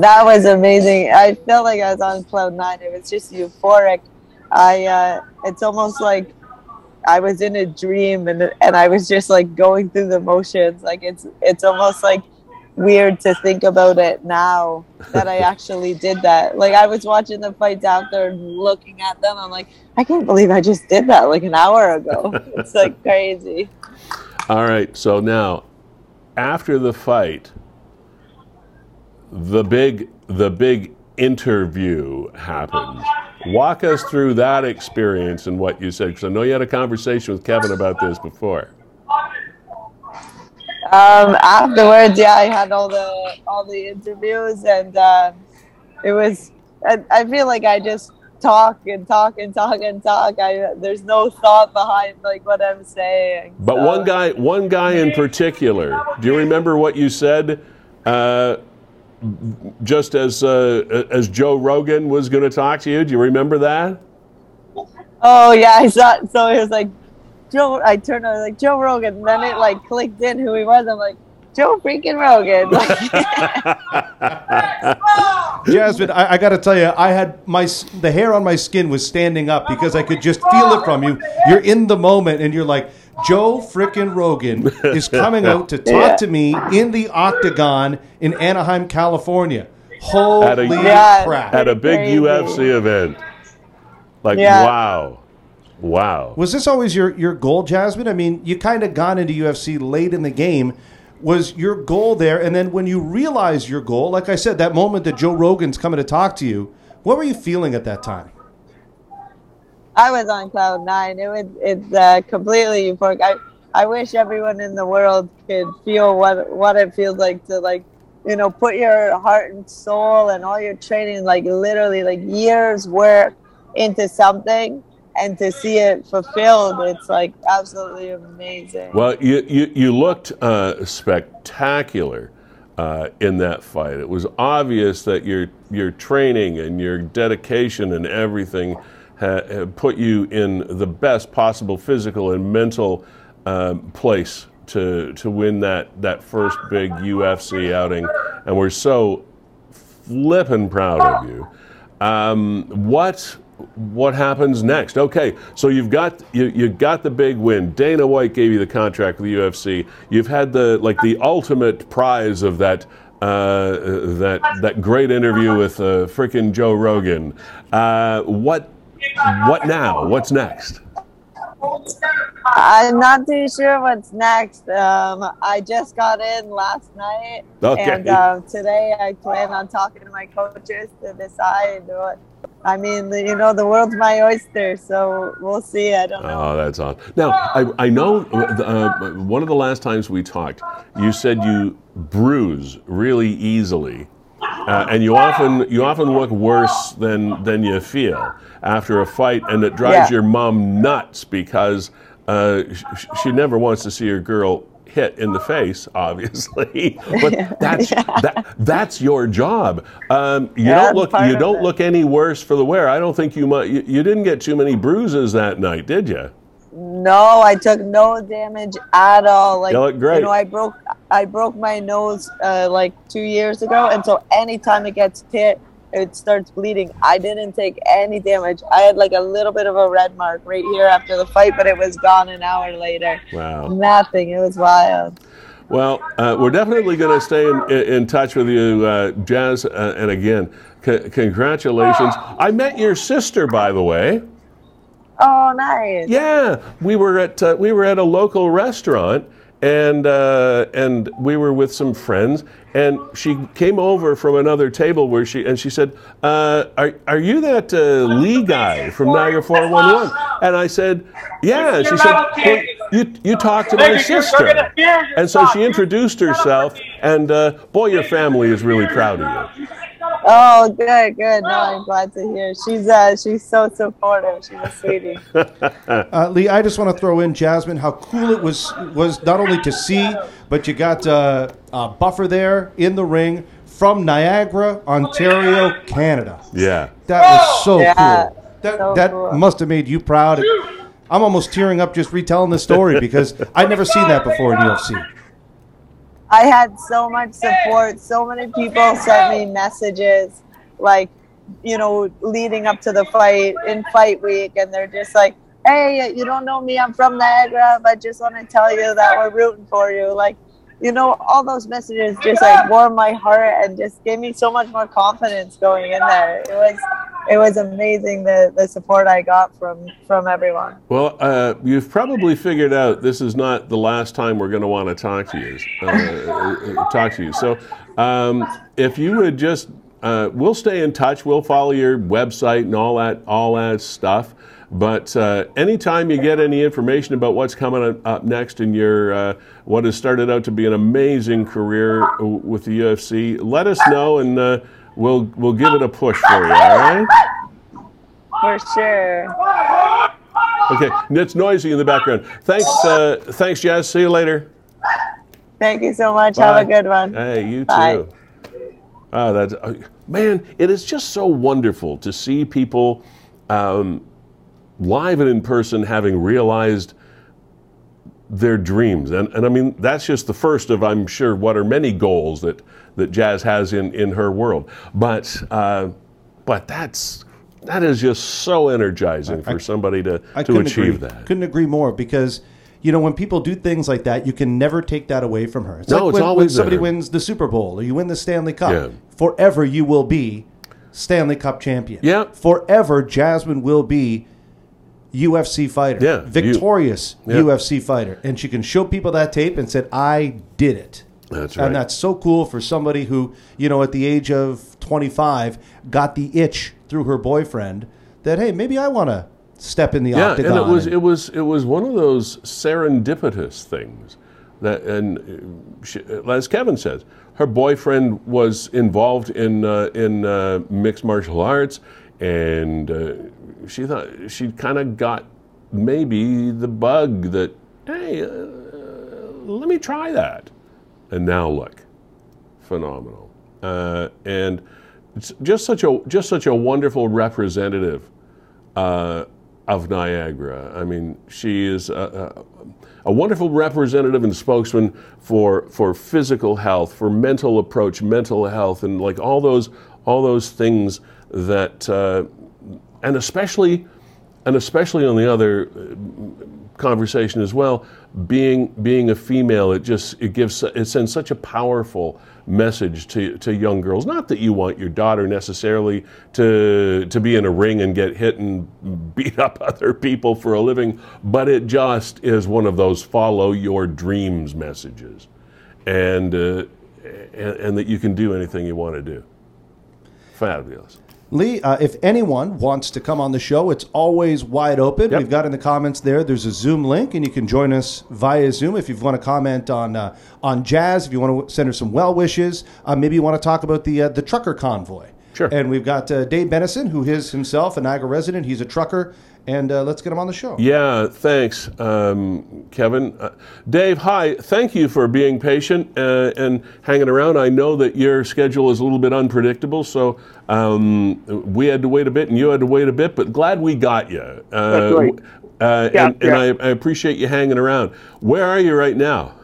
That was amazing. I felt like I was on cloud nine. It was just euphoric. I uh, it's almost like I was in a dream and and I was just like going through the motions. Like it's it's almost like weird to think about it now that I actually did that. Like I was watching the fights after and looking at them. I'm like, I can't believe I just did that like an hour ago. It's like crazy.
All right, so now after the fight, the big the big interview happens. Walk us through that experience and what you said, because I know you had a conversation with Kevin about this before.
Um, afterwards, yeah, I had all the all the interviews, and uh, it was. I, I feel like I just talk and talk and talk and talk. I there's no thought behind like what I'm saying.
But
So-
one guy, one guy in particular. Do you remember what you said uh, just as uh, as Joe Rogan was going to talk to you. Do you remember that?
Oh yeah, I saw. It. So it was like Joe. I turned on like Joe Rogan. And then it like clicked in who he was. I'm like Joe freaking Rogan.
Jasmine, I, I got to tell you, I had my the hair on my skin was standing up because I could just feel it from you. You're in the moment, and you're like, Joe frickin' Rogan is coming out to talk
Yeah.
to me in the Octagon in Anaheim, California. Holy
At a-
Yeah.
crap!
At a big
Crazy.
UFC event. Like
Yeah.
wow, wow.
Was this always your, your goal, Jasmine? I mean, you kind of got into UFC late in the game. Was your goal there? And then when you realized your goal, like I said, that moment that Joe Rogan's coming to talk to you, what were you feeling at that time?
I was on cloud nine. It was it's uh, completely euphoric. I I wish everyone in the world could feel what what it feels like to like you know put your heart and soul and all your training like literally like years work into something and to see it fulfilled. It's like absolutely amazing.
Well, you you, you looked uh, spectacular uh, in that fight. It was obvious that your your training and your dedication and everything ha- put you in the best possible physical and mental um, place to to win that that first big UFC outing, and we're so flippin' proud of you. Um, what what happens next? Okay, so you've got you you got the big win. Dana White gave you the contract with the UFC. You've had the like the ultimate prize of that. Uh, that that great interview with uh, frickin' Joe Rogan. Uh, what what now? What's next?
I'm not too sure what's next. Um, I just got in last night,
Okay.
and um, today I plan on talking to my coaches to decide what. I mean, you know, the world's my oyster, so we'll see. I don't know.
Oh, that's awesome. Now, I, I know uh, one of the last times we talked, you said you bruise really easily, uh, and you often you often look worse than than you feel after a fight, and it drives
Yeah.
your mom nuts because uh, sh- she never wants to see her girl hit in the face, obviously. But that's that, that's your job. Um, you
Yeah,
don't look you don't
it.
look any worse for the wear. I don't think you might. You, you didn't get too many bruises that night, did you?
No, I took no damage at all. Like
You look great.
you know, I broke I broke my nose uh, like two years ago, and so anytime it gets hit, it starts bleeding. I didn't take any damage. I had like a little bit of a red mark right here after the fight, but it was gone an hour later.
Wow.
Nothing. It was wild.
Well, uh, we're definitely going to stay in, in, in touch with you, uh, Jazz. Uh, and again, c- congratulations. I met your sister, by the way.
Oh, nice.
Yeah, we were at uh, we were at a local restaurant, and uh, and we were with some friends, and she came over from another table where she and she said, uh, "Are are you that uh, Lee guy from Niagara 411?" And I said, "Yeah." And she said, well, "You you talked to my sister," and so she introduced herself, and uh, boy, your family is really proud of you.
Oh, good, good. No, I'm glad to hear. She's uh, she's so supportive. She's a sweetie.
Uh, Lee, I just want to throw in Jasmine. How cool it was was not only to see, but you got uh, uh, Buffer there in the ring from Niagara, Ontario, Canada.
Yeah.
That was so
Yeah,
cool. That
so
that
cool.
must have made you proud. I'm almost tearing up just retelling the story because I'd never seen that before in UFC.
I had so much support. So many people sent me messages, like, you know, leading up to the fight in fight week, and they're just like, "Hey, you don't know me. I'm from Niagara, but just want to tell you that we're rooting for you." Like, you know, all those messages just like warmed my heart and just gave me so much more confidence going in there. It was, it was amazing the the support I got from from everyone.
Well, uh, you've probably figured out this is not the last time we're going to want to talk to you. Uh, uh, talk to you. So, um, if you would just, uh, we'll stay in touch. We'll follow your website and all that, all that stuff. But uh, anytime you get any information about what's coming up next in your uh, what has started out to be an amazing career with the UFC, let us know and uh, we'll we'll give it a push for you. All right.
For sure.
Okay, it's noisy in the background. Thanks, uh, thanks, Jazz. See you later.
Thank you so much. Have a good one.
Hey, you
Bye.
too. Ah, that's uh, man. It is just so wonderful to see people um, live and in person having realized their dreams, and and I mean that's just the first of I'm sure what are many goals that that Jazz has in in her world. But uh, but that's that is just so energizing for somebody to
I
to achieve
agree.
that.
Couldn't agree more because you know when people do things like that, you can never take that away from her. It's
No,
like
it's
when, when somebody
there.
wins the Super Bowl or you win the Stanley Cup.
Yeah.
Forever you will be Stanley Cup champion.
Yeah.
Forever Jasmine will be UFC fighter.
Yeah, you-
Victorious
Yeah.
UFC fighter. And she can show people that tape and said, I did it.
That's right.
And that's so cool for somebody who, you know, at the age of 25 got the itch through her boyfriend that, hey, maybe I want to step in the
yeah,
octagon.
and it was it was it was one of those serendipitous things that, and uh, she, as Kevin says, her boyfriend was involved in uh, in uh, mixed martial arts, and uh, she thought she'd kind of got maybe the bug that hey, uh, let me try that, and now look, phenomenal, uh, and it's just such a just such a wonderful representative uh, of Niagara. I mean, she is a, a, a wonderful representative and spokesman for for physical health, for mental approach, mental health, and like all those all those things that, uh, and especially and especially on the other uh, conversation as well, being being a female, it just it gives it sends such a powerful message to, to young girls. Not that you want your daughter necessarily to to be in a ring and get hit and beat up other people for a living, but it just is one of those follow your dreams messages, and uh, and, and that you can do anything you want to do. Fabulous.
Lee, uh, if anyone wants to come on the show, it's always wide open.
Yep.
We've got in the comments there. There's a Zoom link, and you can join us via Zoom if you want to comment on uh, on Jazz. If you want to send her some well wishes, uh, maybe you want to talk about the uh, the trucker convoy.
Sure.
And we've got uh, Dave Benison, who is himself a Niagara resident. He's a trucker, and uh, let's get him on the show.
Yeah, thanks, um, Kevin. Uh, Dave, hi. Thank you for being patient uh, and hanging around. I know that your schedule is a little bit unpredictable, so um, we had to wait a bit and you had to wait a bit, but glad we got you. Uh,
That's right.
Uh,
Yeah,
and and
yeah.
I, I appreciate you hanging around. Where are you right now?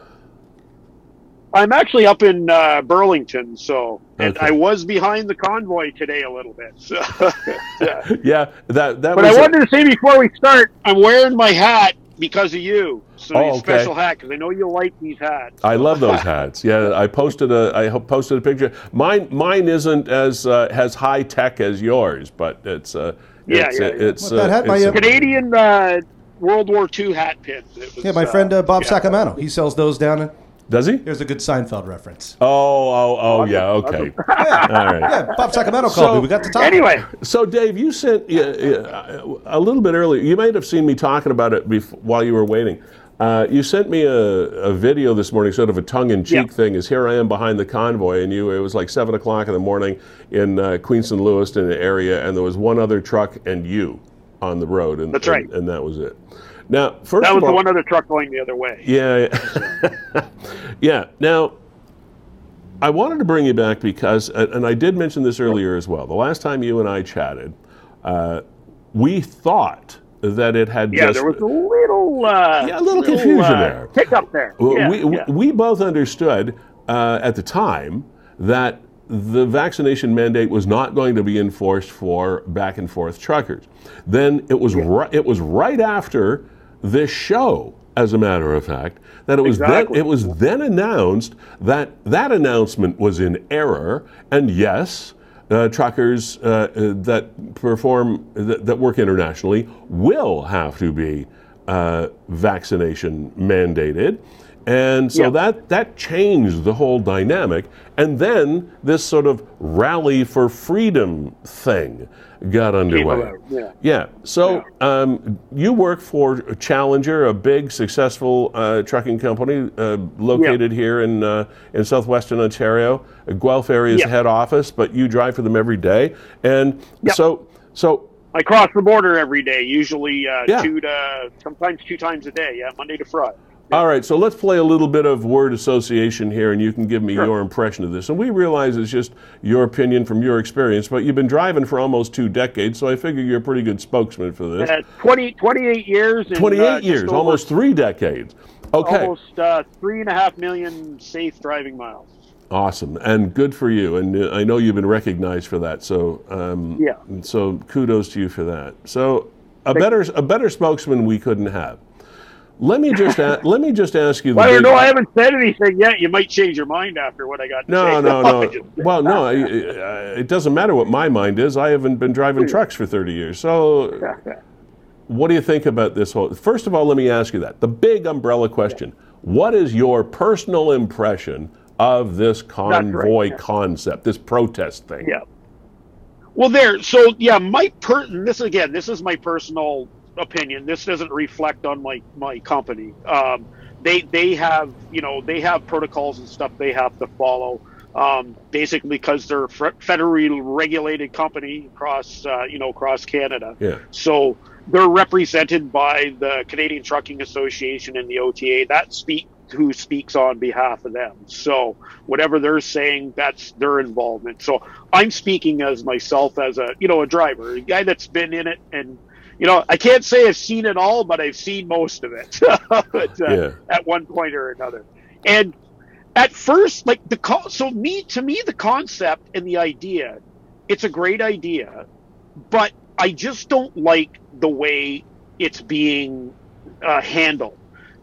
I'm actually up in uh, Burlington, so and
Okay.
I was behind the convoy today a little bit. So, yeah.
Yeah, that that
But
was.
I wanted to say before we start, I'm wearing my hat because of you. So
Oh,
a
okay.
special hat because I know you like these hats.
I love those hats. Yeah, I posted a I ho- posted a picture. Mine mine isn't as uh, as high tech as yours, but it's uh,
Yeah,
it's,
yeah,
uh,
yeah.
it's
What, that
uh,
hat, my,
it's-
uh,
Canadian uh, World War II hat pin. Was,
Yeah, my friend uh, Bob
yeah.
Sacamano. He sells those down in.
Does he?
Here's a good Seinfeld reference.
Oh, oh, oh, yeah, okay. All right.
Yeah, Bob Sacamano called
So-
me. We got to talk.
Anyway,
So, Dave, you sent yeah, yeah, a little bit earlier. You might have seen me talking about it bef- while you were waiting. Uh, you sent me a, a video this morning, sort of a tongue-in-cheek
Yeah.
thing. Is here I am behind the convoy, and you. It was like seven o'clock in the morning in uh, Queenston Lewiston area, and there was one other truck and you on the road, and
That's
and-
right.
and, that was it. Now, first
that
of
was the one other truck going the other way.
yeah, yeah. yeah. Now, I wanted to bring you back because, and I did mention this earlier as well. The last time you and I chatted, uh, we thought that it had just.
Yeah,
just.
there was a little, uh,
Yeah, a little confusion
uh,
there.
Hiccup there. Yeah,
we,
yeah.
we both understood uh, at the time that the vaccination mandate was not going to be enforced for back and forth truckers. Then it was ri- it was right after this show, as a matter of fact, that it was
Exactly.
then it was then announced that that announcement was in error, and yes. Uh, truckers uh, that perform that, that work internationally will have to be uh, vaccination mandated. And so
Yeah.
that, that changed the whole dynamic. And then this sort of rally for freedom thing got underway.
yeah.
Yeah. So um, you work for Challenger, a big, successful uh, trucking company uh, located here in uh, in southwestern Ontario. Guelph area is head office, but you drive for them every day. And so so
I cross the border every day, usually uh,
Yeah.
two to sometimes two times a day. Yeah, Monday to Friday.
All right, so let's play a little bit of word association here, and you can give me
Sure.
your impression of this. And we realize it's just your opinion from your experience, but you've been driving for almost two decades, so I figure you're a pretty good spokesman for this.
Uh, 20, 28 years. And,
28
uh,
years,
over-
almost three decades. Okay,
Almost uh, three and a half million safe driving miles.
awesome, and good for you. And uh, I know you've been recognized for that, so um,
Yeah.
So kudos to you for that. So a better a better spokesman we couldn't have. Let me just a- let me just ask you. The
Well, I
big-
don't know. I haven't said anything yet. You might change your mind after what I got to
No,
say.
no, no.
just-
Well, no, I, I, it doesn't matter what my mind is. I haven't been driving trucks for 30 years. So, what do you think about this whole? First of all, let me ask you that. The big umbrella question What is your personal impression of this convoy
yeah.
concept, this protest thing?
Yeah. Well, there. So yeah, my per. This again. This is my personal opinion. This doesn't reflect on my my company. Um, they they have you know they have protocols and stuff they have to follow. Um, basically, because they're a federally regulated company across uh, you know across Canada.
Yeah.
So they're represented by the Canadian Trucking Association and the OTA. That speak who speaks on behalf of them. So whatever they're saying, that's their involvement. So I'm speaking as myself as a you know a driver, a guy that's been in it, and you know I can't say I've seen it all, but I've seen most of it But, uh,
Yeah.
at one point or another. And at first, like the co- so me to me the concept and the idea, it's a great idea, but I just don't like the way it's being uh, handled,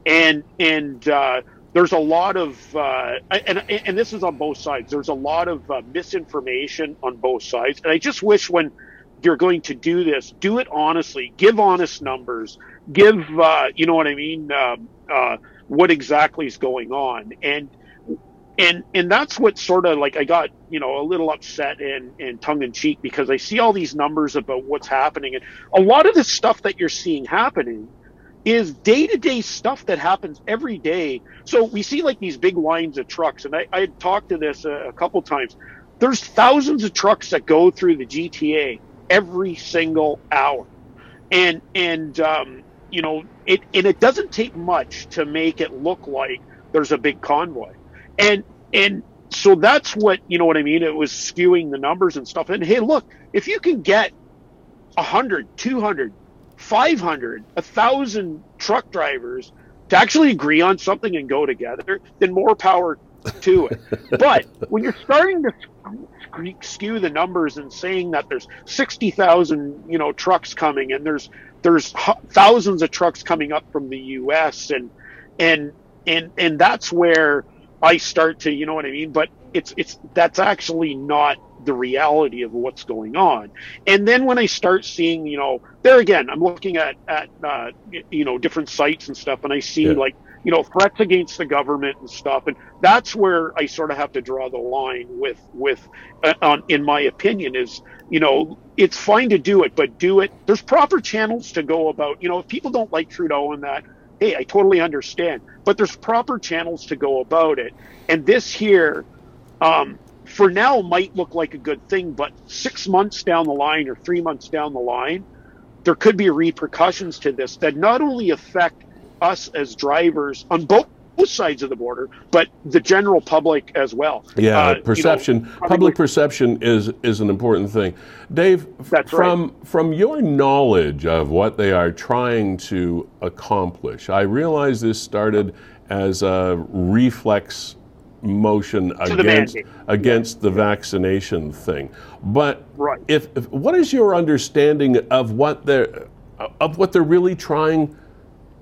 and and uh, there's a lot of uh, and and this is on both sides. There's a lot of uh, misinformation on both sides, and I just wish when you're going to do this, do it honestly. Give honest numbers. Give uh, you know what I mean. Um, uh, what exactly is going on, and and and that's what sort of like I got you know a little upset and and tongue in cheek because I see all these numbers about what's happening, and a lot of the stuff that you're seeing happening is day to day stuff that happens every day. So we see like these big lines of trucks, and I, I had talked to this a, a couple times. There's thousands of trucks that go through the GTA every single hour, and and um, you know it and it doesn't take much to make it look like there's a big convoy, and and so that's what you know what I mean. It was skewing the numbers and stuff. And hey, look, if you can get 100, 200, 500, 1,000 truck drivers to actually agree on something and go together, then more power to it. but when you're starting to skew the numbers and saying that there's 60,000, you know, trucks coming and there's there's thousands of trucks coming up from the US and and and and that's where I start to, you know what I mean? But it's it's that's actually not the reality of what's going on. And then when I start seeing, you know, there again, I'm looking at at uh, you know different sites and stuff, and I see
Yeah.
like you know threats against the government and stuff, and that's where I sort of have to draw the line with with uh, on in my opinion is you know it's fine to do it, but do it. There's proper channels to go about. You know, if people don't like Trudeau and that, hey, I totally understand. But there's proper channels to go about it. And this here, um, for now, might look like a good thing, but six months down the line or three months down the line, there could be repercussions to this that not only affect us as drivers on both both sides of the border, but the general public as well.
Yeah,
Uh, you know,
perception,
probably-
public perception is is an important thing. Dave, f-
That's right.
from from your knowledge of what they are trying to accomplish, I realize this started as a reflex motion against
mandate.
against the vaccination thing. But
Right.
if, if what is your understanding of what they're of what they're really trying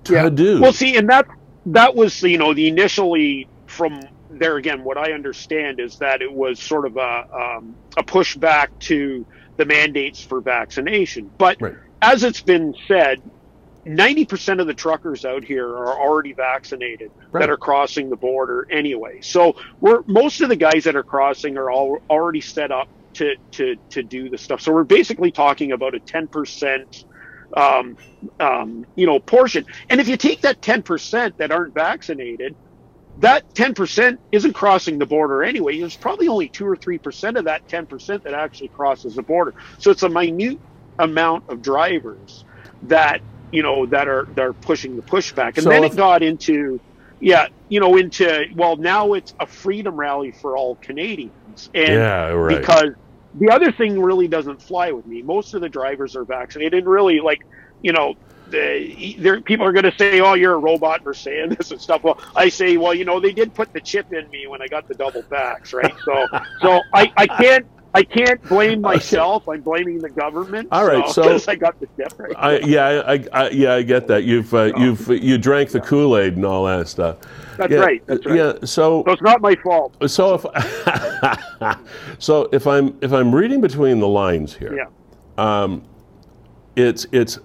to do?
Well, see, and that that was you know the initially from there again. What I understand is that it was sort of a um, a pushback to the mandates for vaccination. But
Right.
as it's been said, ninety percent of the truckers out here are already vaccinated
Right.
that are crossing the border anyway. So we're most of the guys that are crossing are all already set up to to to do the stuff. So we're basically talking about a ten percent um, um, you know, portion. And if you take that 10% that aren't vaccinated, that 10% isn't crossing the border anyway. There's probably only two or 3% of that 10% that actually crosses the border. So it's a minute amount of drivers that, you know, that are, that are pushing the pushback. And
So
then it got into, yeah, you know, into well, now it's a freedom rally for all Canadians, and
Yeah, right.
because the other thing really doesn't fly with me. Most of the drivers are vaccinated, and really, like, you know. The, people are going to say, "Oh, you're a robot for saying this and stuff." Well, I say, "Well, you know, they did put the chip in me when I got the double tax, right?" So, so I, I can't, I can't blame myself. I'm blaming the government.
All right, so-
because I got the chip, right?
I, yeah, I, I, yeah, I get that. You've uh, you've you drank the Kool Aid and all that stuff.
That's
yeah,
right, that's right.
Yeah. So
so it's not my fault.
so if so if I'm if I'm reading between the lines here,
Yeah.
it's it's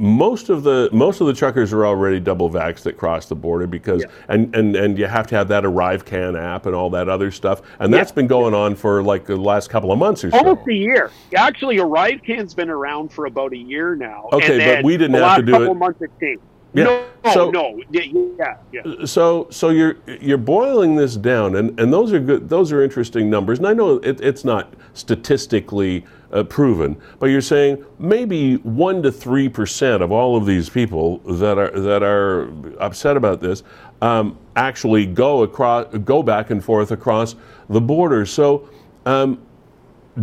most of the most of the truckers are already double vaxxed that cross the border because
Yeah.
and, and and you have to have that ArriveCAN app and all that other stuff and that's been going on for like the last couple of months or so.
Almost a year. Actually, ArriveCAN's been around for about a year now.
Okay, but we didn't have to do
couple
it-
months it changed.
Yeah,
No,
so-
no, yeah, yeah.
So so you're you're boiling this down, and, and those are good. Those are interesting numbers, and I know it, it's not statistically uh, proven, but you're saying maybe one to three percent of all of these people that are that are upset about this um, actually go across, go back and forth across the border. So. Um,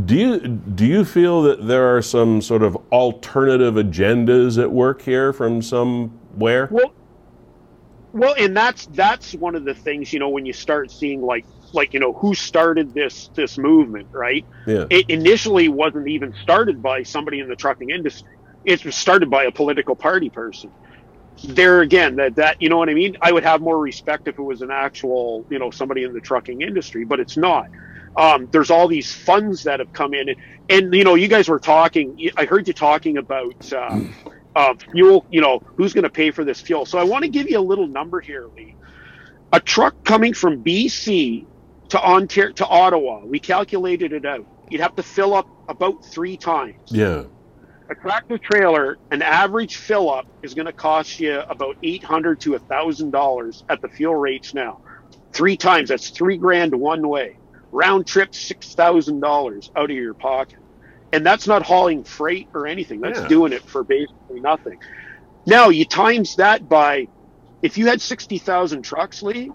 do you do you feel that there are some sort of alternative agendas at work here from somewhere?
Well, well, and that's that's one of the things you know when you start seeing like like you know who started this this movement, right?
Yeah.
It initially wasn't even started by somebody in the trucking industry. It was started by a political party person. There again, that that you know what I mean. I would have more respect if it was an actual you know somebody in the trucking industry, but it's not. Um, there's all these funds that have come in, and, and you know you guys were talking. I heard you talking about. Uh, uh, fuel, you know, who's going to pay for this fuel? So I want to give you a little number here, Lee. A truck coming from BC to Ontario to Ottawa, we calculated it out. You'd have to fill up about three times.
Yeah.
A tractor trailer, an average fill up is going to cost you about eight hundred to thousand dollars at the fuel rates now. Three times, that's three grand one way. Round trip, six thousand dollars out of your pocket, and that's not hauling freight or anything. That's
Yeah.
doing it for basically nothing. Now you times that by, if you had sixty thousand trucks, Lee,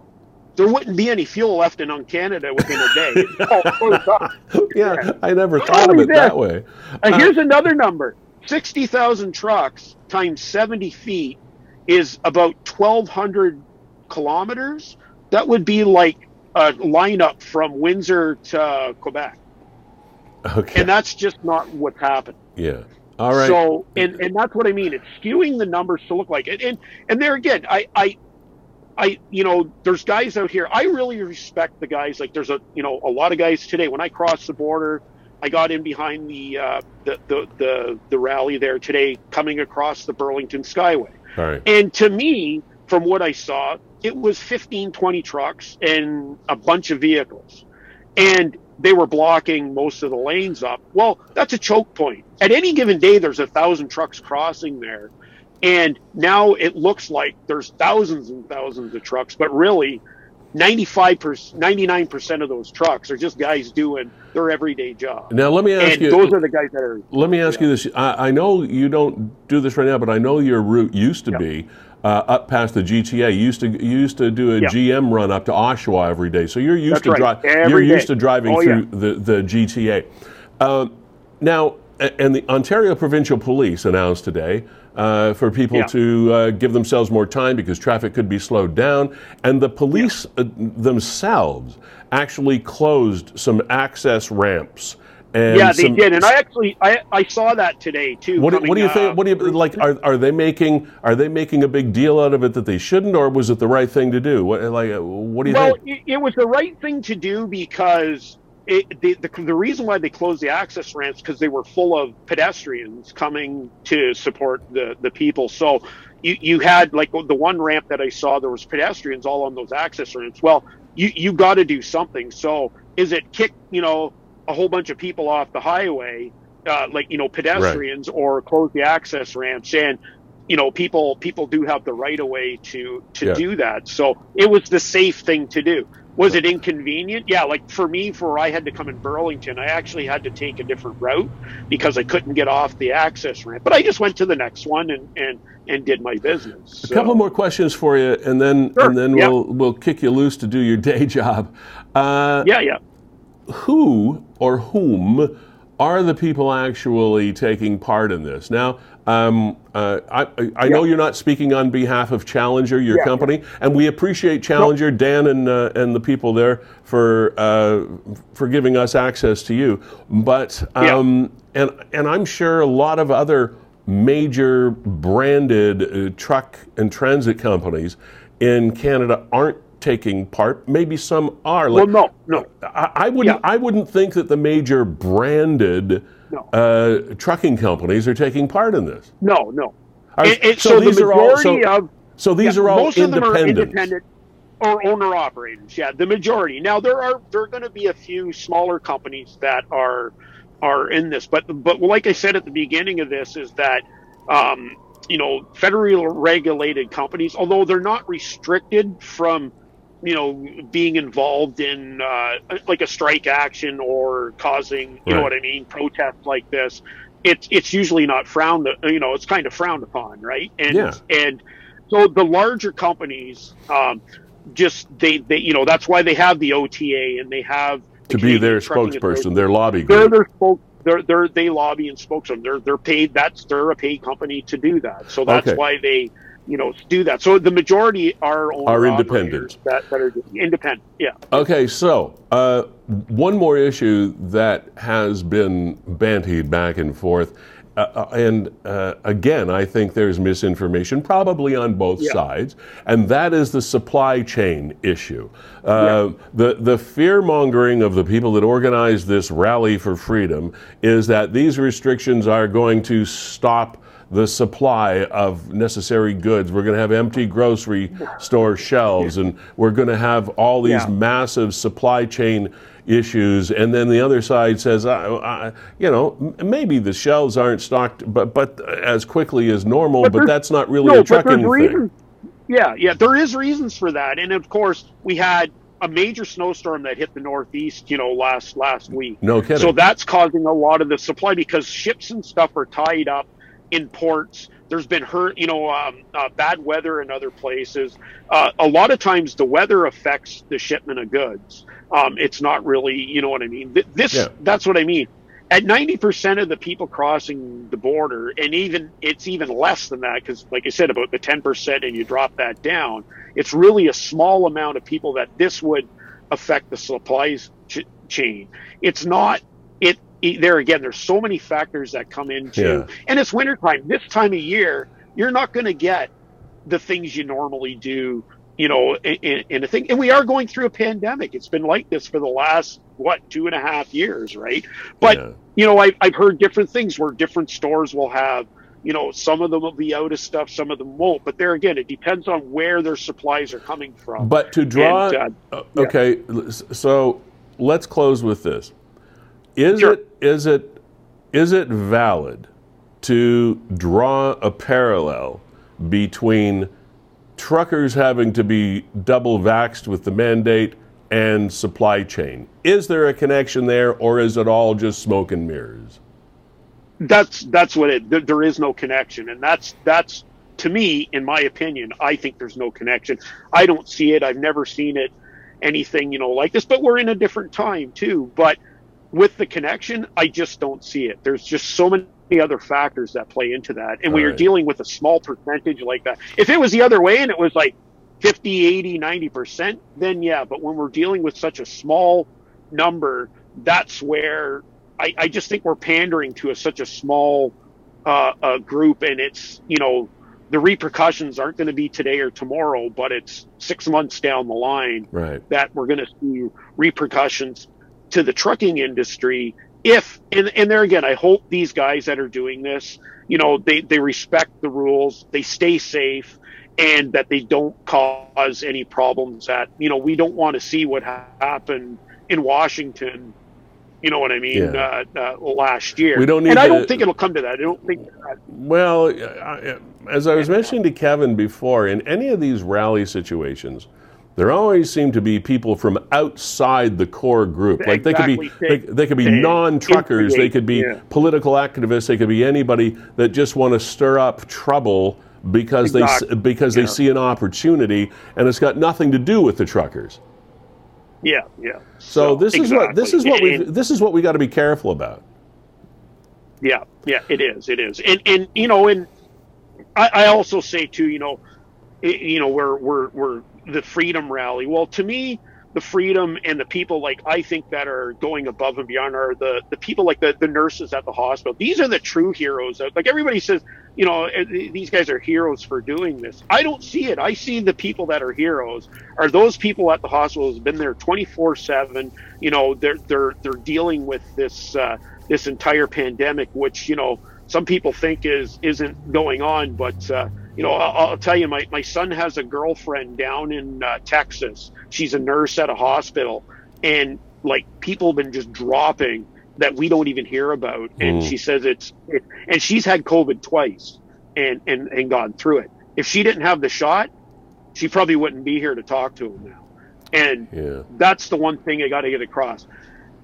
there wouldn't be any fuel left in on Canada within a day. Oh.
Yeah, I never thought of it that way.
And
Uh,
here's another number 60,000 trucks times 70 feet is about 1,200 kilometers. That would be like a lineup from Windsor to Quebec.
Okay.
And that's just not what's happened.
yeah. All right.
So, and, and that's what I mean. It's skewing the numbers to look like it. And, and there again, I, I, I, you know, there's guys out here. I really respect the guys. Like there's a, you know, a lot of guys today. When I crossed the border, I got in behind the, uh, the, the, the, the rally there today, coming across the Burlington Skyway.
Right.
And to me, from what I saw, it was 15, 20 trucks and a bunch of vehicles. And they were blocking most of the lanes up. Well, that's a choke point. At any given day, there's a thousand trucks crossing there. And now it looks like there's thousands and thousands of trucks, but really 95%, 99% of those trucks are just guys doing their everyday job.
Now let me ask
And
you.
those are the guys that are
let me ask you this. I, I know you don't do this right now, but I know your route used to
Yeah.
be uh, up past the GTA. You used to you used to do a
Yeah.
GM run up to Oshawa every day. So you're used
That's
to
right.
drive. You're used to driving
Oh,
through the the GTA. Um, now, and the Ontario Provincial Police announced today uh, for people
Yeah.
to uh, give themselves more time because traffic could be slowed down, and the police uh, themselves actually closed some access ramps. And
yeah, they
some-
did, and I actually I, I saw that today too.
what, do-
coming,
what do you
uh,
think? What do you like? Are, are they making are they making a big deal out of it that they shouldn't, or was it the right thing to do? What like uh, what do you
well,
think?
it, it was the right thing to do because it, the, the the reason why they closed the access ramps because they were full of pedestrians coming to support the the people. So you you had like the one ramp that I saw there was pedestrians all on those access ramps. Well, you you got to do something. So is it kick you know a whole bunch of people off the highway, uh, like you know pedestrians, or close the access ramps and you know people people do have the right of way to to
Yeah.
do that so it was the safe thing to do Was it inconvenient? Yeah, like for me, for I had to come in Burlington, I actually had to take a different route because I couldn't get off the access ramp. But I just went to the next one and and, and did my business.
A couple more questions for you, and then
Sure,
and then
yeah.
we'll we'll kick you loose to do your day job. Uh,
Yeah, yeah.
who or whom are the people actually taking part in this? Now, um, uh, I, I- know you're not speaking on behalf of Challenger, your
Yeah.
company, and we appreciate Challenger, Dan, and uh, and the people there for uh, for giving us access to you. But
Yeah.
um, and and I'm sure a lot of other major branded uh, truck and transit companies in Canada aren't taking part. Maybe some are.
Well, no, no.
I, I wouldn't. I wouldn't think that the major branded
No.
uh, trucking companies are taking part in this.
No, no.
Are-
And- and
so
so, the
these are all- so-
of
So these
yeah,
are all
most of them are
independent.
independent or owner operators. Yeah, the majority. Now there are there are going to be a few smaller companies that are are in this, but but like I said at the beginning of this, is that um, you know federally regulated companies, although they're not restricted from you know being involved in uh, like a strike action or causing you know what I mean protests like this. It's it's usually not frowned. You know, it's kind of frowned upon, right? And
Yeah.
and so the larger companies um, just they, they you know that's why they have the OTA and they have the
to be their spokesperson, their lobby
They're
group.
their spoke. They're, they're they lobby and spokesman. They're they're paid. That's they're a paid company to do that. So that's
Okay.
why they you know do that. So the majority are
Are independent.
That, that are independent. Yeah.
Okay, so uh, one more issue that has been bantied back and forth, uh, uh, and uh, again, I think there's misinformation, probably on both
Yeah.
sides, and that is the supply chain issue. Uh, The the fear mongering of the people that organized this rally for freedom is that these restrictions are going to stop the supply of necessary goods. We're going to have empty grocery store shelves, and we're going to have all these
Yeah.
massive supply chain issues. And then the other side says, uh, uh, you know, m- maybe the shelves aren't stocked, but but as quickly as normal. But,
But
that's not really
no,
a trucking thing.
Yeah, yeah, there is reasons for that, and of course we had a major snowstorm that hit the Northeast, you know, last last week.
No kidding.
So that's causing a lot of the supply because ships and stuff are tied up in ports. There's been hurt, you know, um, uh, bad weather in other places. Uh, a lot of times the weather affects the shipment of goods. Um, it's not really, you know what I mean. Th- This,
Yeah.
that's what I mean. At 90% of the people crossing the border, and even it's even less than that, because like I said, about the 10%, and you drop that down, it's really a small amount of people that this would affect the supplies ch- chain. It's not there again. There's so many factors that come into,
Yeah.
and it's wintertime. This time of year, you're not going to get the things you normally do. You know, in, in, a thing, and we are going through a pandemic. It's been like this for the last what two and a half years, right? But
Yeah.
you know, I, I've heard different things where different stores will have, you know, some of them will be out of stuff, some of them won't. But there again, it depends on where their supplies are coming from.
But to draw,
And, uh,
uh,
yeah.
okay, so let's close with this. Is
Sure.
it is it is it valid to draw a parallel between truckers having to be double vaxxed with the mandate and supply chain? Is there a connection there, or is it all just smoke and mirrors?
that's that's what it. There is no connection, and that's that's to me, in my opinion, I think there's no connection. I don't see it. I've never seen it anything you know like this. But we're in a different time too. But with the connection, I just don't see it. There's just so many other factors that play into that, and when you're
right.
dealing with a small percentage like that, if it was the other way and it was like 50, 80, 90 percent, then yeah. But when we're dealing with such a small number, that's where I, I just think we're pandering to a, such a small uh, uh, group, and it's you know the repercussions aren't going to be today or tomorrow, but it's six months down the line
Right.
that we're going to see repercussions to the trucking industry. If and and there again, I hope these guys that are doing this, you know, they they respect the rules, they stay safe, and that they don't cause any problems. That you know, we don't want to see what ha- happened in Washington. You know what I mean?
Yeah.
Uh, uh, last year.
We don't need
and I don't think it'll come to that. I don't think. That,
Well, I- as I was mentioning to Kevin before, in any of these rally situations, there always seem to be people from outside the core group. Like they could be, they, they could be
They
non-truckers, they could be
yeah.
political activists, they could be anybody that just want to stir up trouble because they
Exactly.
s because they see an opportunity, and it's got nothing to do with the truckers.
Yeah, yeah.
So, this is what this is what we this is what we got to be careful about.
Yeah, yeah, it is, it is, and and you know, and I, I also say too, you know, i- you know, we're we're we're the freedom rally. Well, to me, the freedom and the people like I think that are going above and beyond are the the people like the the nurses at the hospital. These are the true heroes. Like everybody says, you know, eh, these guys are heroes for doing this. I don't see it. I see the people that are heroes are those people at the hospital who's been there 24/7. You know, they're they're they're dealing with this uh, this entire pandemic, which you know some people think is isn't going on, but uh, you know, I'll, I'll tell you, my, my son has a girlfriend down in uh, Texas. She's a nurse at a hospital, and like people have been just dropping that we don't even hear about. And
Mm.
she says it's, it, and she's had COVID twice and, and, and gone through it. If she didn't have the shot, she probably wouldn't be here to talk to him now. And
Yeah.
that's the one thing I got to get across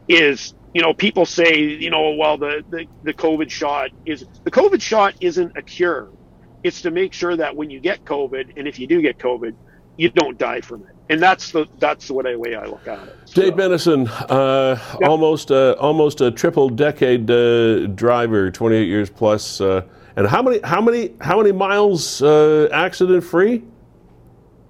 is you know people say you know well the, the the covid shot is the covid shot isn't a cure it's to make sure that when you get covid and if you do get covid you don't die from it and that's the that's the way way i look at it So-
Dave Benison, uh,
Yeah.
almost uh, almost a triple decade uh, driver, 28 years plus. Uh, and how many how many how many miles uh, accident free?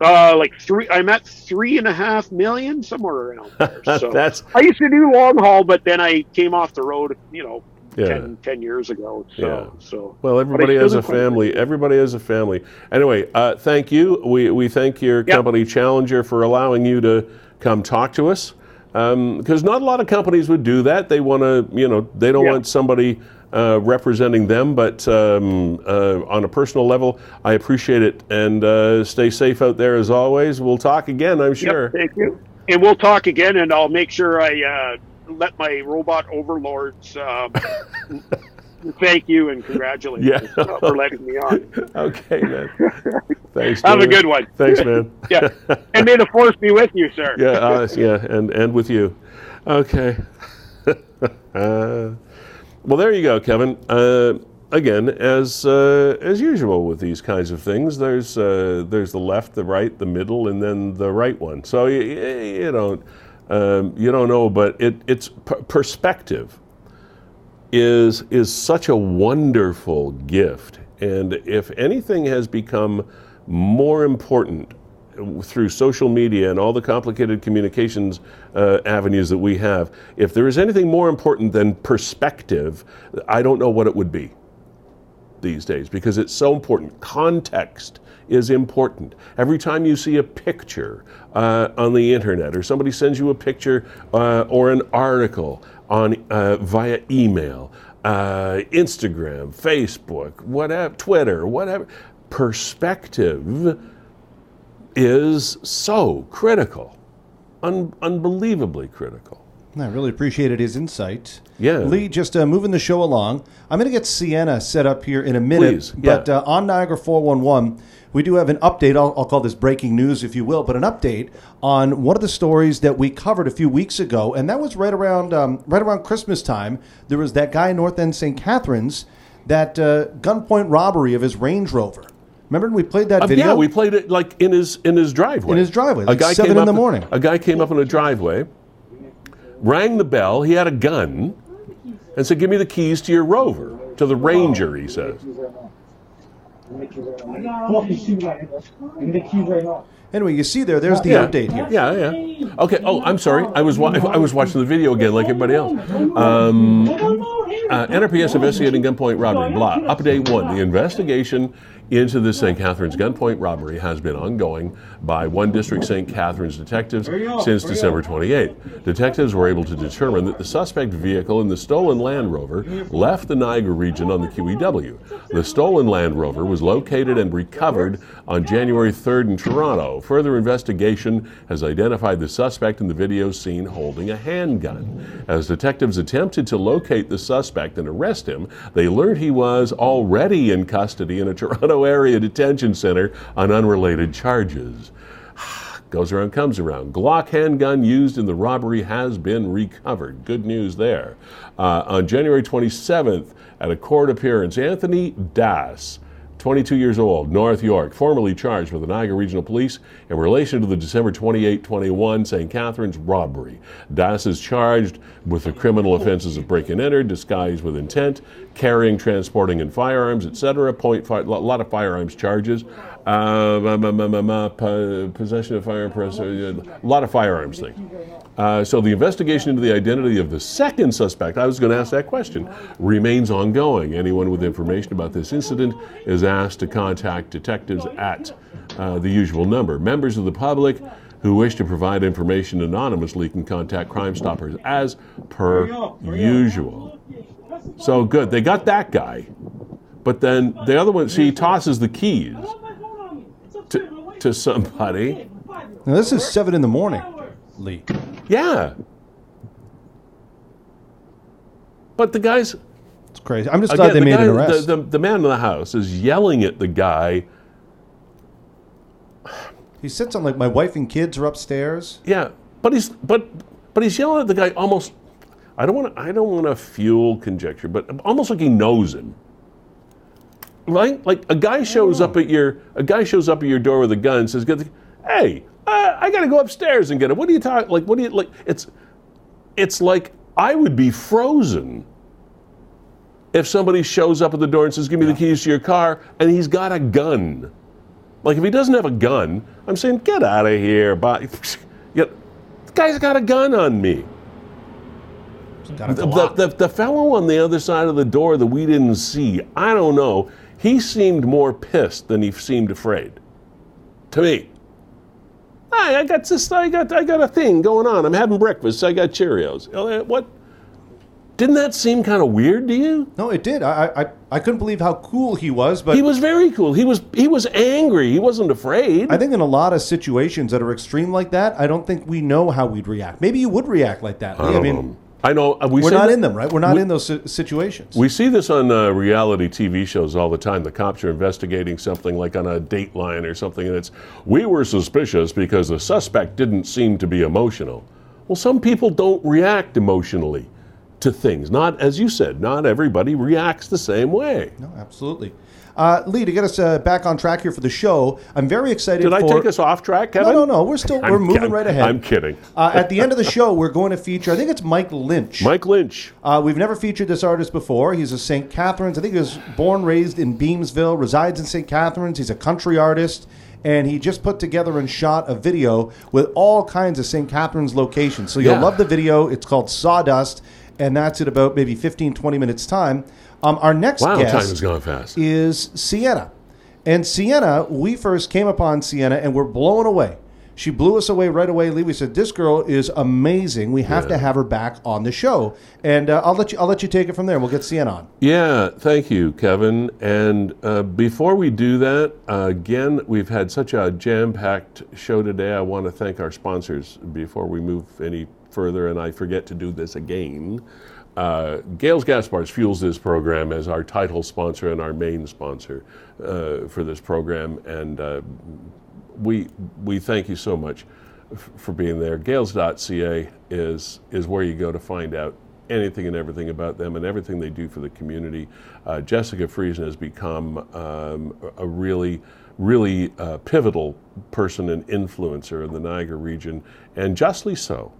uh like three i'm at three and a half million somewhere around there so
That's
i used to do long haul but then i came off the road you know
Yeah.
10, 10 years ago so
Yeah.
so
well, everybody has a
quite
family. Everybody has a family. Anyway, uh, thank you. We we thank your company Challenger for allowing you to come talk to us. Because not a lot of companies would do that. They want to, you know, they don't want somebody uh, representing them. But um, uh, on a personal level, I appreciate it. And uh, stay safe out there as always. We'll talk again, I'm sure.
Yep, thank you. And we'll talk again, and I'll make sure I uh, let my robot overlords um, thank you and congratulate
Yeah.
you for letting me on.
okay, man. Thanks.
Have a good one.
Thanks, man.
Yeah, and may the force be with you, sir.
yeah, uh, yeah, and and with you. Okay. uh, well, there you go, Kevin. Uh, again, as uh, as usual with these kinds of things, there's uh, there's the left, the right, the middle, and then the right one. So you, you don't um, you don't know, but it it's p- perspective is is such a wonderful gift, and if anything has become more important through social media and all the complicated communications uh, avenues that we have, if there is anything more important than perspective, I don't know what it would be these days because it's so important. Context is important. Every time you see a picture uh, on the internet or somebody sends you a picture uh, or an article on uh, via email, uh, Instagram, Facebook, whatever, Twitter, whatever, perspective is so critical, un- unbelievably critical.
I really appreciated his insight.
Yeah.
Lee, just uh, moving the show along. I'm going to get Sienna set up here in a minute.
Please, yeah.
But uh, on Niagara 411, we do have an update. I'll, I'll call this breaking news, if you will, but an update on one of the stories that we covered a few weeks ago, and that was right around um, right around Christmas time. There was that guy in North End St. Catharines, that uh, gunpoint robbery of his Range Rover. Remember we played that
Uh,
video?
Yeah, we played it like in his in his driveway.
In his driveway,
a guy
seven
came
in
up,
the morning.
A guy came up in a driveway, rang the bell. He had a gun, and said, "Give me the keys to your Rover, to the Ranger." He says.
Anyway, you see there, there's the
Yeah.
update here.
Yeah, yeah. Okay. Oh, I'm sorry. I was wa- I was watching the video again, like everybody else. Um, uh, NRPS investigating gunpoint robbery. Blah. Update one. The investigation into the St. Catharines gunpoint robbery has been ongoing by one district St. Catharines detectives since December 28. Detectives were able to determine that the suspect vehicle in the stolen Land Rover left the Niagara region on the QEW. The stolen Land Rover was located and recovered on January 3rd in Toronto. Further investigation has identified the suspect in the video seen holding a handgun. As detectives attempted to locate the suspect and arrest him, they learned he was already in custody in a Toronto area detention center on unrelated charges. Goes around, comes around. Glock handgun used in the robbery has been recovered. Good news there. Uh, on January 27th, at a court appearance, Anthony Das 22 years old, North York, formerly charged with the Niagara Regional Police in relation to the December 28 21 St. Catharines robbery. Das is charged with the criminal offenses of break and enter, disguise with intent, carrying, transporting, and firearms, etc. Point a lot of firearms charges. Uh, possession of firearms, a lot of firearms things. Uh, so the investigation into the identity of the second suspect, I was going to ask that question, remains ongoing. Anyone with information about this incident is asked to contact detectives at uh, the usual number. Members of the public who wish to provide information anonymously can contact Crime Stoppers as per usual. So good, they got that guy. But then the other one, see, he tosses the keys to, to somebody.
Now, this is seven in the morning, Lee.
Yeah. But the guy's
It's crazy. I'm just glad they
the,
made
guy,
an arrest.
The, the, the man in the house is yelling at the guy.
he sits on like my wife and kids are upstairs.
Yeah, but he's but but he's yelling at the guy almost. I don't want to. I don't want to fuel conjecture, but almost like he knows him. Right? Like a guy shows up at your a guy shows up at your door with a gun and says, hey, uh, I got to go upstairs and get it." What do you talk like? What do you like? It's it's like I would be frozen if somebody shows up at the door and says, "Give me the keys to your car," and he's got a gun. Like if he doesn't have a gun, I'm saying, "Get out of here!" But yeah, the guy's got a gun on me. The, the, the, the fellow on the other side of the door that we didn't see, I don't know. He seemed more pissed than he seemed afraid. To me. Hi, I got this. I got. I got a thing going on. I'm having breakfast. I got Cheerios. Uh, What? Didn't that seem kind of weird to you?
no, it did. I, I I couldn't believe how cool he was, but
He was very cool. He was. He was angry. He wasn't afraid.
I think in a lot of situations that are extreme like that, I don't think we know how we'd react. Maybe you would react like that. Lee. I, mean,
Um, I know. uh, We
we're not
that-
in them, right? We're not
we-
in those situations.
We see this on uh, reality TV shows all the time. The cops are investigating something like on a Dateline or something, and it's we were suspicious because the suspect didn't seem to be emotional. Well, some people don't react emotionally to things. Not as you said. Not everybody reacts the same way.
no, absolutely. Uh, Lee, to get us uh, back on track here for the show, I'm very excited. To.
Did I
for,
take us off track, Kevin?
No, no, no. We're still
I'm
we're moving right ahead.
I'm kidding.
Uh, at the end of the show, we're going to feature. I think it's Mike Lynch.
Mike Lynch.
Uh, we've never featured this artist before. He's a St. Catharines. I think he was born, raised in Beamsville, resides in St. Catharines. He's a country artist, and he just put together and shot a video with all kinds of St. Catharines locations. So you'll
Yeah.
love the video. It's called Sawdust, and that's at about maybe 15, 20 minutes time. Um, our next
Wow,
guest
time has gone fast.
is Sienna. And Sienna, we first came upon Sienna and we're blown away. She blew us away right away. Lee, we said this girl is amazing. We have to have her back on the show, and uh, I'll let you. I'll let you take it from there. We'll get Sienna on.
Yeah, thank you, Kevin. And uh, before we do that, uh, again, we've had such a jam packed show today. I want to thank our sponsors before we move any further, and I forget to do this again. Uh, Gales Gas fuels this program as our title sponsor and our main sponsor uh, for this program. And uh, we, we thank you so much f- for being there. Gales.ca is, is where you go to find out anything and everything about them and everything they do for the community. Uh, Jessica Friesen has become um, a really, really uh, pivotal person and influencer in the Niagara region, and justly so.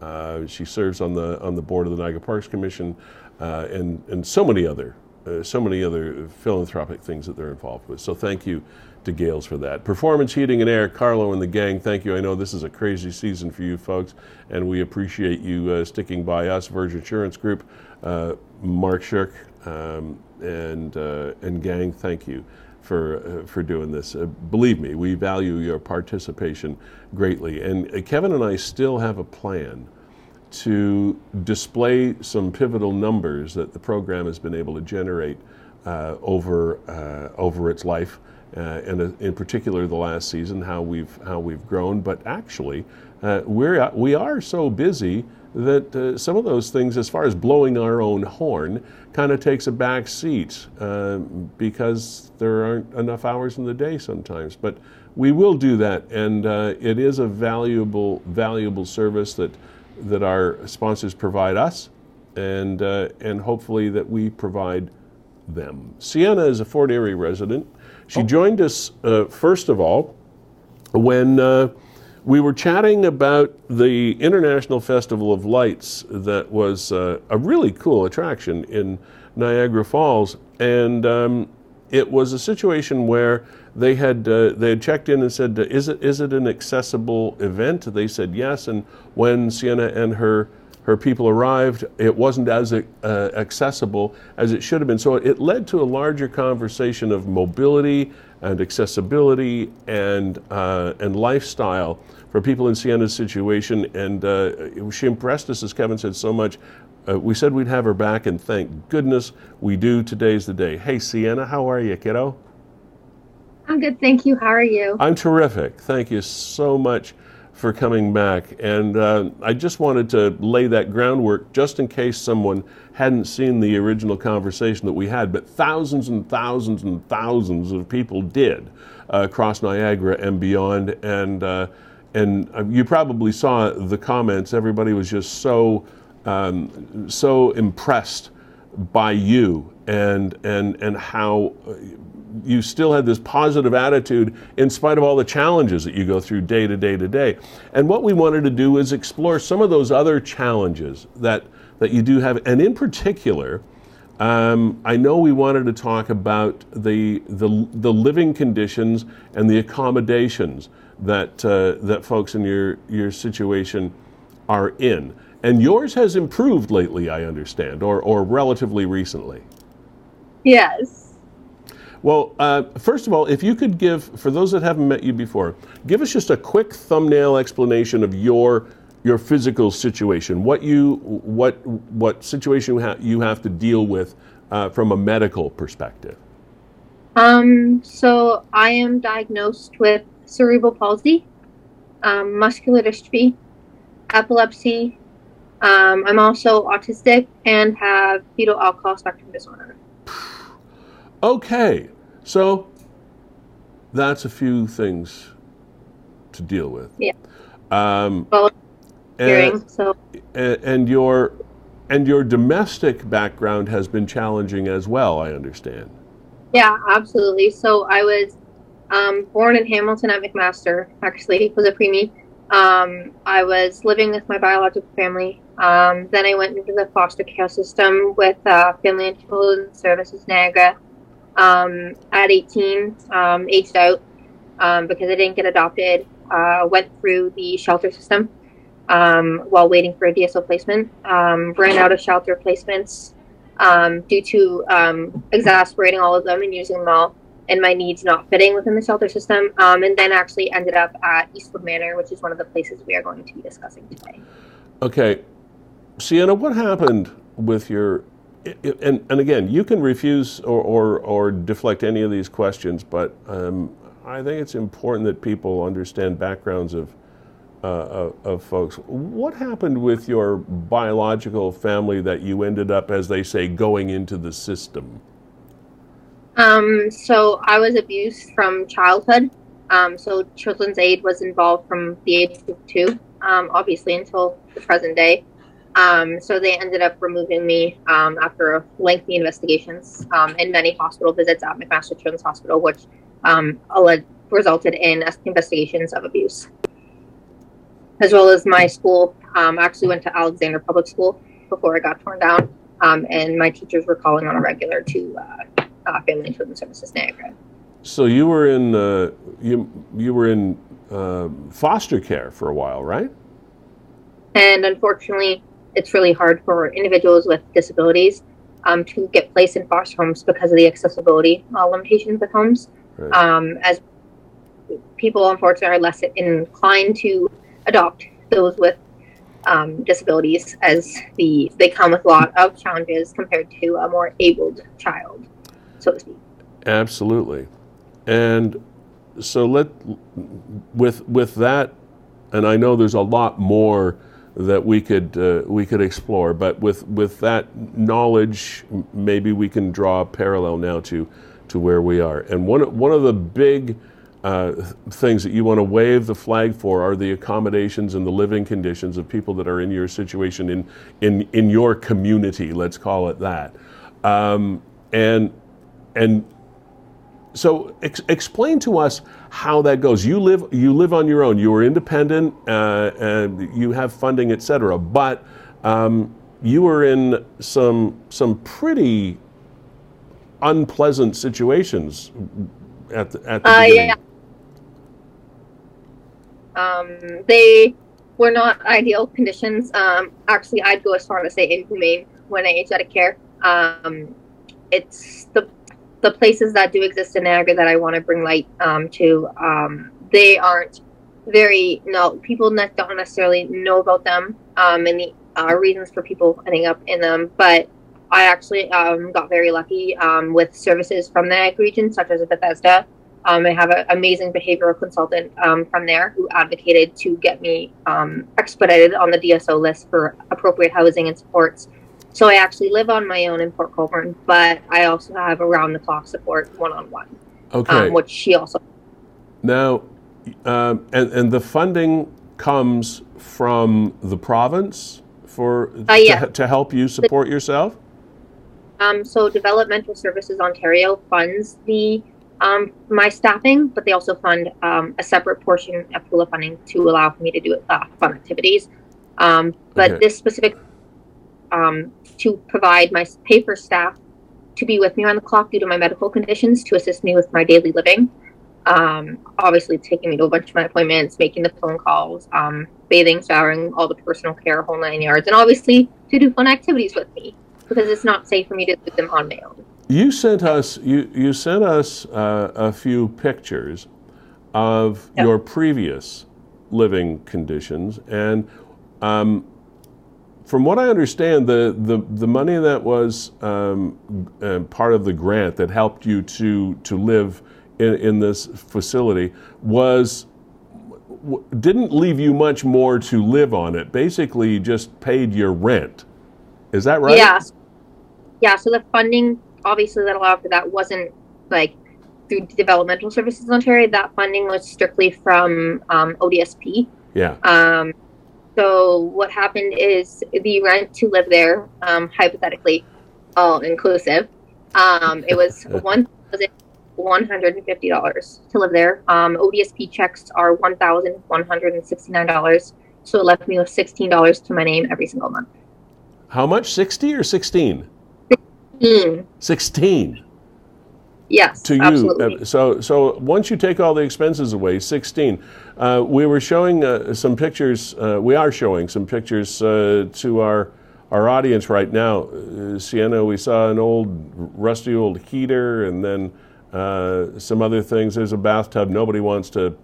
Uh, she serves on the on the board of the Niagara Parks Commission, uh, and and so many other uh, so many other philanthropic things that they're involved with. So thank you to Gales for that. Performance Heating and Air, Carlo and the gang. Thank you. I know this is a crazy season for you folks, and we appreciate you uh, sticking by us. Virgin Insurance Group, uh, Mark Shirk, um, and and gang. Thank you for uh, for doing this. Uh, believe me, we value your participation greatly. And uh, Kevin and I still have a plan to display some pivotal numbers that the program has been able to generate uh, over uh, over its life, uh, and in particular the last season, how we've how we've grown. But actually, uh, we're we are so busy that uh, some of those things, as far as blowing our own horn, kind of takes a back seat uh, because there aren't enough hours in the day sometimes. But we will do that, and uh, it is a valuable valuable service that that our sponsors provide us, and uh, and hopefully that we provide them. Sienna is a Fort Erie resident. She joined us uh, first of all when uh, we were chatting about the International Festival of Lights that was uh, a really cool attraction in Niagara Falls, and um, it was a situation where they had uh, they had checked in and said, "Is it is it an accessible event?" They said yes, and when Sienna and her her people arrived, it wasn't as uh, accessible as it should have been. So it led to a larger conversation of mobility and accessibility and uh, and lifestyle for people in Sienna's situation. And uh, she impressed us, as Kevin said, so much. Uh, we said we'd have her back, and thank goodness we do. Today's the day. Hey, Sienna, how are you, kiddo?
I'm good, thank you. How are you?
I'm terrific. Thank you so much for coming back. And uh, I just wanted to lay that groundwork just in case someone hadn't seen the original conversation that we had, but thousands and thousands and thousands of people did uh, across Niagara and beyond. And uh, and uh, you probably saw the comments. Everybody was just so um, so impressed by you and and and how you still had this positive attitude in spite of all the challenges that you go through day to day to day. And what we wanted to do is explore some of those other challenges that, that you do have. And in particular, um, I know we wanted to talk about the, the, the living conditions and the accommodations that, uh, that folks in your, your situation are in. And yours has improved lately, I understand, or, or relatively recently.
Yes.
Well, uh, first of all, if you could give, for those that haven't met you before, give us just a quick thumbnail explanation of your your physical situation, what you what what situation you, ha- you have to deal with uh, from a medical perspective.
Um, so I am diagnosed with cerebral palsy, um, muscular dystrophy, epilepsy. Um, I'm also autistic and have fetal alcohol spectrum disorder.
Okay, so that's a few things to deal with.
Yeah.
Um,
Well,
and,
hearing, so
and and your and your domestic background has been challenging as well. I understand.
yeah, absolutely. So I was um, born in Hamilton at McMaster. Actually, was a preemie. Um, I was living with my biological family. Um, then I went into the foster care system with uh, Family and Children's Services Niagara. Um, at 18, um, aged out um, because I didn't get adopted. Uh, went through the shelter system um, while waiting for a DSO placement. Um, ran out of shelter placements um, due to exasperating all of them and using them all, and my needs not fitting within the shelter system. And then actually ended up at Eastwood Manor, which is one of the places we are going to be discussing today.
Okay, Sienna, what happened with your and, and again, you can refuse or, or, or deflect any of these questions, but um, I think it's important that people understand backgrounds of, uh, of, of folks. What happened with your biological family that you ended up, as they say, going into the system?
Um, so I was abused from childhood. Um, so Children's Aid was involved from the age of two, um, obviously until the present day. Um, so they ended up removing me um, after lengthy investigations um, and many hospital visits at McMaster Children's Hospital, which um, alle- resulted in investigations of abuse. As well as my school, um, I actually went to Alexander Public School before it got torn down, um, and my teachers were calling on a regular to uh, uh, Family and Children's Services Niagara.
So you were in uh, you you were in uh, foster care for a while, right?
And unfortunately, it's really hard for individuals with disabilities um, to get placed in foster homes because of the accessibility uh, limitations with homes.
Right.
Um, as people, unfortunately, are less inclined to adopt those with um, disabilities, as the they come with a lot of challenges compared to a more abled child, so to speak.
Absolutely, and so let with with that, and I know there's a lot more that we could uh, we could explore, but with with that knowledge, maybe we can draw a parallel now to to where we are. And one one of the big uh, things that you want to wave the flag for are the accommodations and the living conditions of people that are in your situation in in in your community. Let's call it that. Um, and and so ex- explain to us how that goes. You live you live on your own. You are independent. Uh, and you have funding, etc. But um, you were in some some pretty unpleasant situations at the, at the
Uh,
beginning.
yeah. Um, they were not ideal conditions. Um, actually, I'd go as far as to say inhumane when I aged out of care. Um, it's the the places that do exist in Niagara that I want to bring light um, to. Um, they aren't very no people don't necessarily know about them um, and the uh, reasons for people ending up in them, but. I actually um, got very lucky um, with services from the Niagara region, such as Bethesda, um, I have an amazing behavioral consultant from there who advocated to get me expedited on the DSO list for appropriate housing and supports. So I actually live on my own in Port Colborne, but I also have around the clock support one on one,
Okay.
which she also.
Now, um, and, and the funding comes from the province for
Uh, yeah.
to, to help you support yourself.
Um, so Developmental Services Ontario funds the um, my staffing, but they also fund um, a separate portion of pool of funding to allow for me to do uh, fun activities. Um, but
Okay.
this specific um, to provide my paper staff to be with me on the clock due to my medical conditions to assist me with my daily living. Um, obviously, taking me to a bunch of my appointments, making the phone calls, um, bathing, showering, all the personal care, whole nine yards, and obviously to do fun activities with me because it's not safe for me to do them on my own.
You sent us you you sent us uh, a few pictures of
Yeah.
your previous living conditions, and um, from what I understand, the the, the money that was um, uh, part of the grant that helped you to to live in, in this facility was w- didn't leave you much more to live on. It basically just paid your rent. Is that right?
Yeah. Yeah. So the funding, obviously, that allowed for that wasn't like through Developmental Services Ontario. That funding was strictly from um, ODSP.
Yeah.
Um, so what happened is the rent to live there, um, hypothetically, all inclusive, um, it was one thousand one hundred and fifty dollars to live there. Um, ODSP checks are one thousand one hundred and sixty nine dollars. So it left me with sixteen dollars to my name every single month.
How much? Sixty or sixteen?
Mm,
16
yes,
to you.
absolutely.
Uh, so, so once you take all the expenses away, 16. Uh, we were showing uh, some pictures. Uh, we are showing some pictures uh, to our our audience right now. Uh, Sienna, we saw an old rusty old heater, and then uh, some other things. There's a bathtub nobody wants to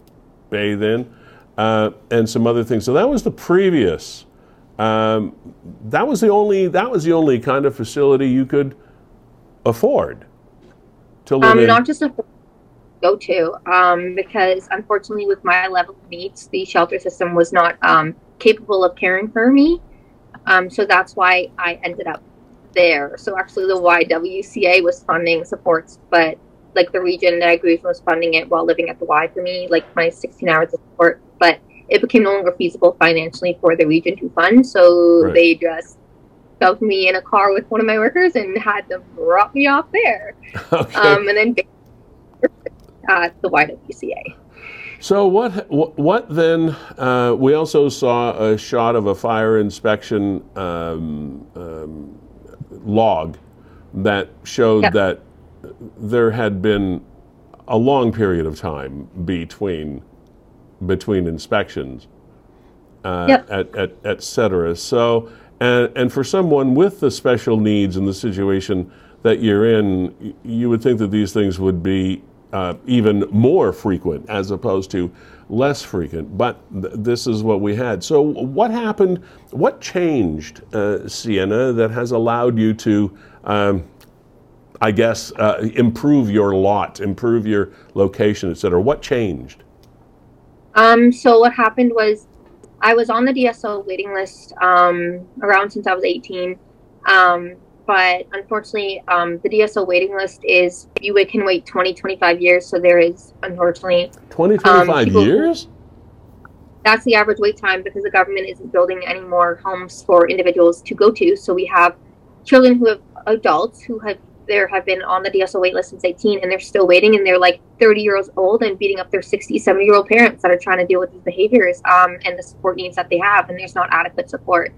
bathe in, uh, and some other things. So that was the previous. Um, that was the only. That was the only kind of facility you could afford to live
um,
in.
not just a go to um, because unfortunately with my level of needs the shelter system was not um, capable of caring for me um, so that's why i ended up there so actually the ywca was funding supports but like the region that i grew from was funding it while living at the y for me like my 16 hours of support but it became no longer feasible financially for the region to fund so
Right.
they just shoved me in a car with one of my workers and had them drop me off there
Okay.
um, and then at the YWCA.
so what, what? What then? Uh, we also saw a shot of a fire inspection um, um, log that showed
Yep.
that there had been a long period of time between between inspections, uh,
Yep.
et, et, et cetera. So, and, and for someone with the special needs and the situation that you're in, you would think that these things would be uh, even more frequent as opposed to less frequent. But th- this is what we had. So, what happened? What changed, uh, Sienna, that has allowed you to? Um, I guess uh, improve your lot, improve your location, et cetera. What changed?
Um, so what happened was I was on the DSO waiting list um, around since I was 18. Um, but unfortunately, um, the DSO waiting list is you can wait 20, 25 years. So there is unfortunately
20, 25
people-
years?
that's the average wait time because the government isn't building any more homes for individuals to go to. So we have children who have adults who have there have been on the DSO wait list since 18 and they're still waiting and they're like 30 years old and beating up their 60, 70 year old parents that are trying to deal with these behaviors um, and the support needs that they have and there's not adequate support.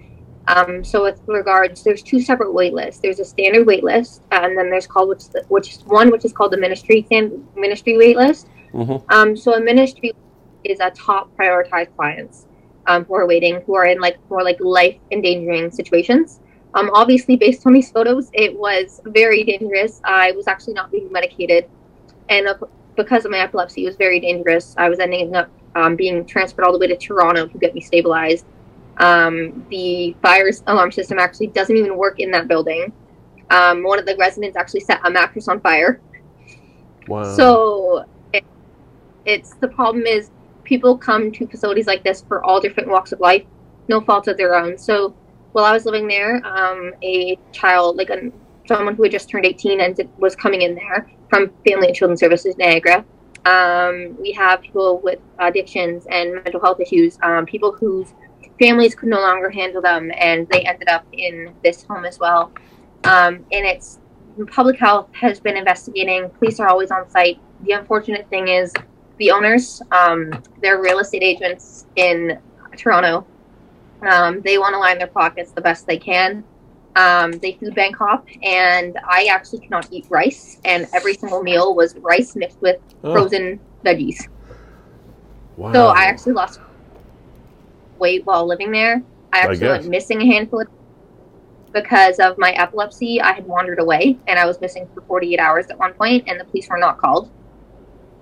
Um, so with regards, there's two separate wait lists. There's a standard wait list and then there's called which, which is one which is called the ministry stand, ministry wait list.
Mhm.
Um, so a ministry is a top prioritized clients um, who are waiting, who are in like more like life endangering situations. Um, obviously, based on these photos, it was very dangerous. I was actually not being medicated, and uh, because of my epilepsy, it was very dangerous. I was ending up um, being transferred all the way to Toronto to get me stabilized. Um, the fire alarm system actually doesn't even work in that building. Um, one of the residents actually set a mattress on fire.
Wow.
So it, it's the problem is people come to facilities like this for all different walks of life, no fault of their own. So while I was living there, um, a child, like a, someone who had just turned 18 and did, was coming in there from Family and Children's Services Niagara. Um, we have people with addictions and mental health issues, um, people whose families could no longer handle them, and they ended up in this home as well. Um, and it's public health has been investigating. Police are always on site. The unfortunate thing is the owners, um, they're real estate agents in Toronto. Um, they want to line their pockets the best they can. Um, they food bank hop, and I actually cannot eat rice. And every single meal was rice mixed with
Oh,
frozen veggies.
wow.
So I actually lost weight while living there. I actually
guess.
went missing a handful of because of my epilepsy. I had wandered away and I was missing for 48 hours at one point, and the police were not called.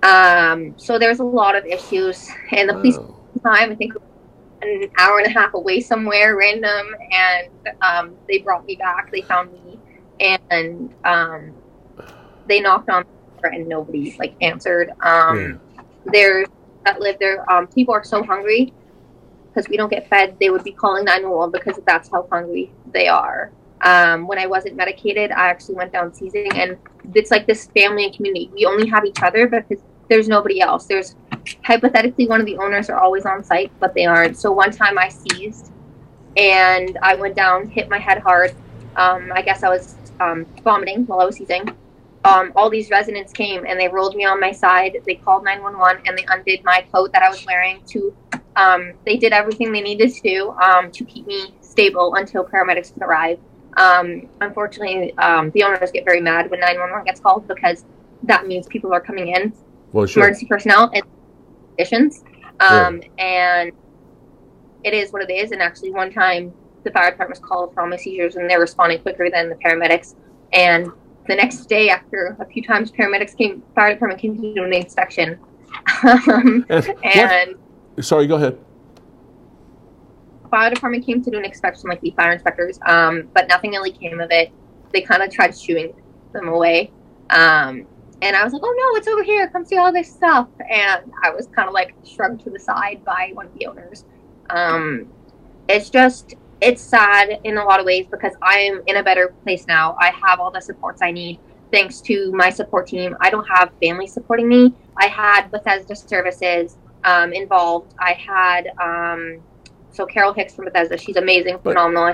Um, so there's a lot of issues, and the police
Wow.
time I think an hour and a half away somewhere random, and um, they brought me back. They found me, and um, they knocked on the door and nobody like answered. Um, There's that live there. Um, people are so hungry because we don't get fed. They would be calling 911 because that's how hungry they are. Um, when I wasn't medicated, I actually went down seizing, and it's like this family and community. We only have each other because there's nobody else. There's hypothetically one of the owners are always on site, but they aren't. So one time I seized, and I went down, hit my head hard. Um, I guess I was um, vomiting while I was seizing. Um, all these residents came and they rolled me on my side. They called 911 and they undid my coat that I was wearing. To um, they did everything they needed to do um, to keep me stable until paramedics could arrive. Um, unfortunately, um, the owners get very mad when 911 gets called because that means people are coming in,
Well, sure.
emergency personnel, and conditions. Um, And it is what it is. And actually, one time the fire department was called for all my seizures, and they're responding quicker than the paramedics. And the next day, after a few times, paramedics came, fire department came to do an inspection. um,
And what-
and
Sorry, go ahead.
fire department came to do an inspection, like the fire inspectors, um, but nothing really came of it. They kind of tried shooing them away. Um, and I was like, oh no, it's over here. Come see all this stuff. And I was kind of like shrugged to the side by one of the owners. Um, it's just, it's sad in a lot of ways because I am in a better place now. I have all the supports I need thanks to my support team. I don't have family supporting me. I had Bethesda services um, involved. I had, um, so Carol Hicks from Bethesda, she's amazing,
But-
phenomenal.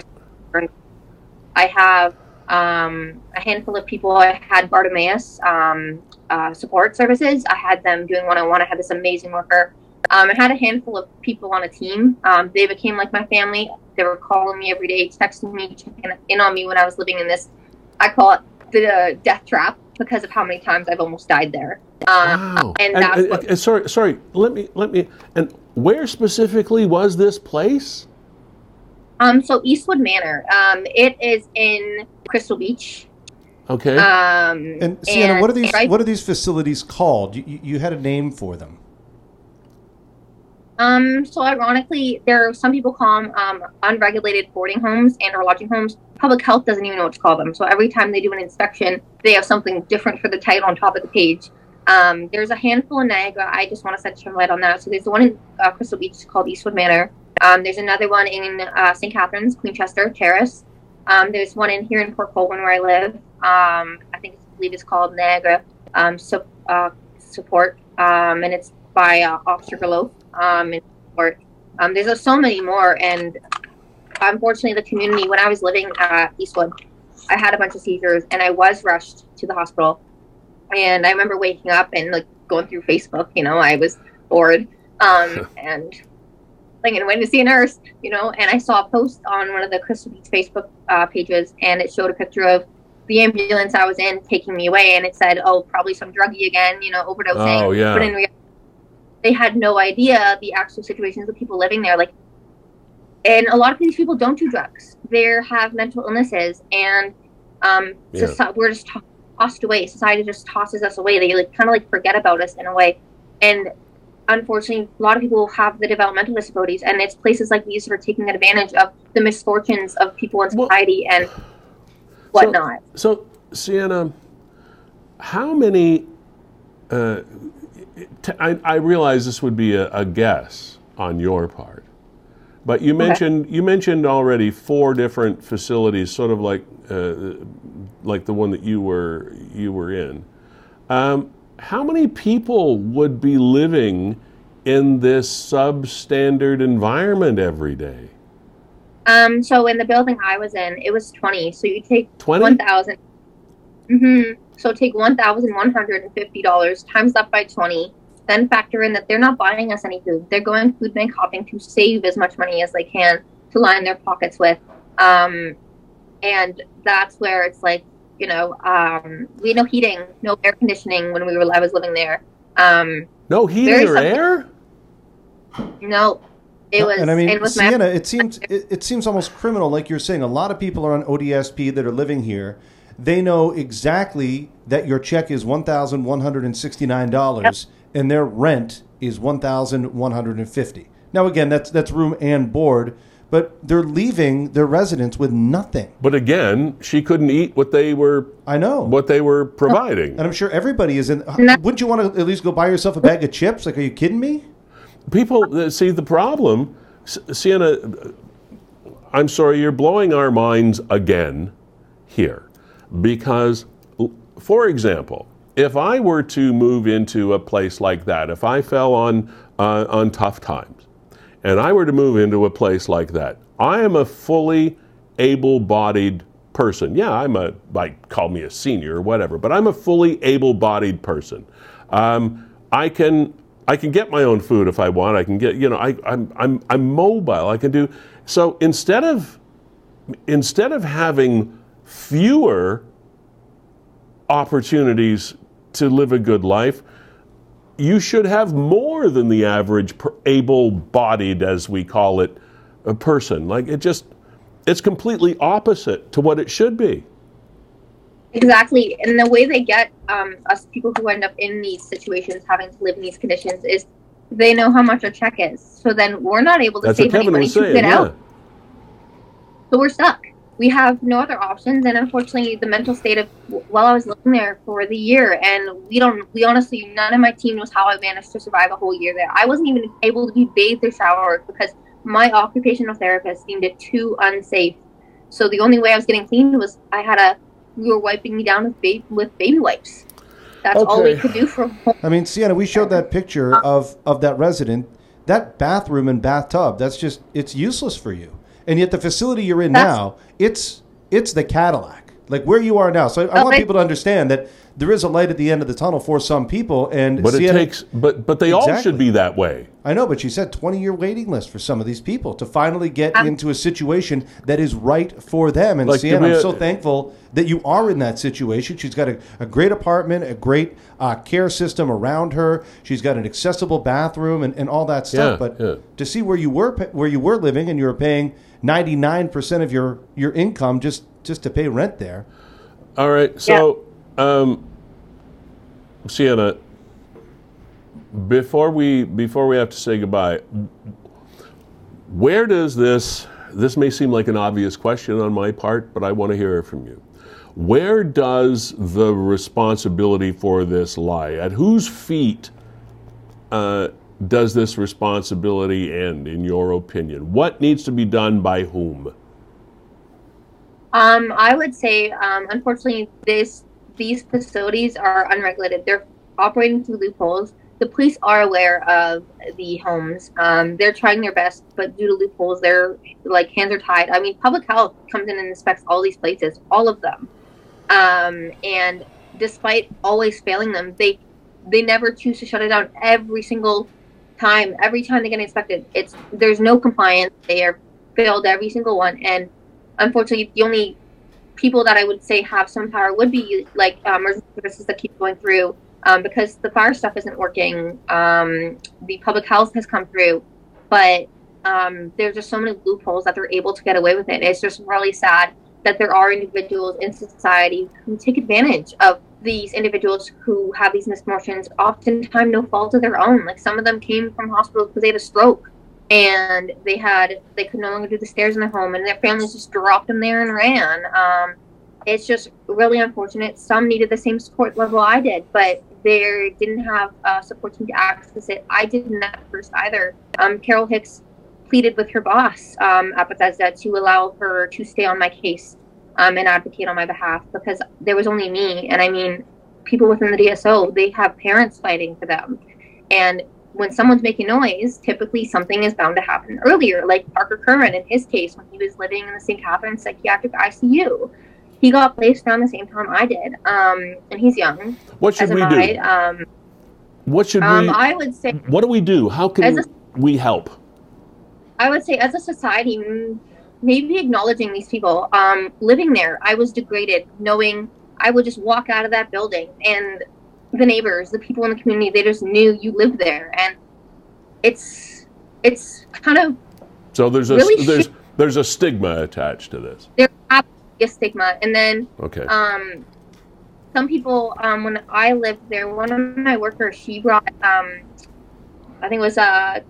I have um, a handful of people. I had Bartimaeus um, uh, support services. I had them doing one on one. I had this amazing worker. Um, I had a handful of people on a team. Um, they became like my family. They were calling me every day, texting me, checking in on me when I was living in this. I call it the death trap because of how many times I've almost died there. Um,
Wow.
And,
And-
that's
and-
what,
and sorry, sorry. Let me, let me. And where specifically was this place?
um, so Eastwood Manor. Um, it is in Crystal Beach.
Okay.
Um,
And Sienna, what are these?
right-
What are these facilities called? You, you, you had a name for them.
Um, so ironically, there are some people call them um, unregulated boarding homes and or lodging homes. Public health doesn't even know what to call them. So every time they do an inspection, they have something different for the title on top of the page. Um, there's a handful in Niagara. I just want to set some light on that. So there's the one in uh, Crystal Beach called Eastwood Manor. Um, there's another one in uh, St. Catharines, Queenchester Terrace. Um, there's one in here in Port Colborne where I live. Um, I think I believe it's called Niagara um, uh, Support, um, and it's by uh, Officer um, in Port. There's uh, so many more, and unfortunately, the community. When I was living at Eastwood, I had a bunch of seizures, and I was rushed to the hospital. And I remember waking up and like going through Facebook. You know, I was bored, um, and like and went to see a nurse. You know, and I saw a post on one of the Crystal Beach Facebook uh, pages, and it showed a picture of the ambulance I was in taking me away, and it said, "Oh, probably some druggie again. You know, overdosing."
Oh, yeah.
But in reality, they had no idea the actual situations of people living there. Like, and a lot of these people don't do drugs. They have mental illnesses, and um,
Yeah.
soci- we're just to- tossed away. Society just tosses us away. They like kind of like forget about us in a way, and unfortunately, a lot of people have the developmental disabilities, and it's places like these that are taking advantage of the misfortunes of people in
Well-
society and whatnot.
So, Sienna, how many? Uh, t- I, I realize this would be a, a guess on your part, but you mentioned you mentioned already four different facilities, sort of like uh, like the one that you were you were in. Um, how many people would be living in this substandard environment every day?
Um, so in the building I was in, it was 20. So you take
20?
1,000. Mm-hmm. So take $1,150, times that by 20, then factor in that they're not buying us any food. They're going food bank hopping to save as much money as they can to line their pockets with. Um, and that's where it's like, you know, um, we had no heating, no air conditioning when we were, I was living there. Um,
No heating
Very
or air?
no, it was,
and I mean,
it was my-
Sienna, it seems it, it seems almost criminal. Like you're saying, a lot of people are on ODSP that are living here. They know exactly that your check is one thousand one hundred and sixty nine dollars, and their rent is one thousand one hundred and fifty. Now, again, that's that's room and board, but they're leaving their residence with nothing.
But again, she couldn't eat what they were
I know.
what they were providing.
And I'm sure everybody is in. Wouldn't you want to at least go buy yourself a bag of chips? Like, are you kidding me?
People uh, see the problem. Sienna, uh, I'm sorry, you're blowing our minds again here, because, for example, if I were to move into a place like that, if I fell on uh, on tough times, and I were to move into a place like that, I am a fully able-bodied person. Yeah, I'm a like call me a senior or whatever, but I'm a fully able-bodied person. Um, I can I can get my own food if I want. I can get you know I I'm I'm I'm mobile. I can do so instead of instead of having fewer opportunities to live a good life, you should have more than the average able-bodied, as we call it, a person. Like it just, it's completely opposite to what it should be.
Exactly. And the way they get um, us people who end up in these situations having to live in these conditions is they know how much our check is. So then we're not able to
That's
save any money to get
Yeah.
out. So we're stuck. We have no other options. And unfortunately, the mental state of while I was living there for the year, and we don't, we honestly, none of my team knows how I managed to survive a whole year there. I wasn't even able to be bathed or showered because my occupational therapist deemed it too unsafe. So the only way I was getting clean was I had a we were wiping me down with baby with baby wipes. That's all we could do for
I mean, Sienna, we showed that picture of of that resident. That bathroom and bathtub, that's just it's useless for you. And yet the facility you're in
That's-
now, it's it's the Cadillac. Like where you are now. So I, I want
I-
people to understand that there is a light at the end of the tunnel for some people and
But it
Sienna-
takes, but but they all
Exactly.
should be that way.
I know, but you said 20 year waiting list for some of these people to finally get
Um,
into a situation that is right for them. And
Like,
Sienna,
we-
I'm so thankful that you are in that situation. She's got a, a great apartment, a great uh, care system around her. She's got an accessible bathroom and, and all that stuff.
Yeah,
but
yeah.
to see where you were pa- where you were living and you were paying 99% of your, your income just, just to pay rent there.
All right. So, um, Sienna, before we before we have to say goodbye, where does this? This may seem like an obvious question on my part, but I want to hear it from you. Where does the responsibility for this lie? At whose feet uh, does this responsibility end, in your opinion? What needs to be done by whom?
Um, I would say, um, unfortunately, this these facilities are unregulated. They're operating through loopholes. The police are aware of the homes. Um, they're trying their best, but due to loopholes, their like hands are tied. I mean, public health comes in and inspects all these places, all of them. Um, and despite always failing them, they they never choose to shut it down every single time. Every time they get inspected, it's there's no compliance. They are failed every single one, and unfortunately, the only people that I would say have some power would be like um, emergency services that keep going through um, because the fire stuff isn't working. Um, the public health has come through, but um, there's just so many loopholes that they're able to get away with it. It's just really sad that there are individuals in society who take advantage of these individuals who have these misfortunes, oftentimes no fault of their own. Like some of them came from hospitals because they had a stroke and they had they could no longer do the stairs in their home and their families just dropped them there and ran. Um, it's just really unfortunate. Some needed the same support level I did, but they didn't have a support team to access it. I didn't at first either. Um, Carol Hicks pleaded with her boss um, at Bethesda to allow her to stay on my case um, and advocate on my behalf because there was only me. And I mean, people within the DSO, they have parents fighting for them. And when someone's making noise, typically something is bound to happen earlier, like Parker Curran in his case when he was living in the St. Catharines Psychiatric ICU. He got placed around the same time I did, um, and he's young.
What should we do?
I. Um,
What should
um,
we?
I would say
what do we do? How can
a-
we help?
I would say, as a society, maybe acknowledging these people. Um, living there, I was degraded, knowing I would just walk out of that building, and the neighbors, the people in the community, they just knew you lived there, and it's it's kind of
So there's a
really
there's there's a stigma attached to this.
there's absolutely a stigma, and then
Okay.
um, some people, um, when I lived there, one of my workers, she brought, um, I think it was, uh,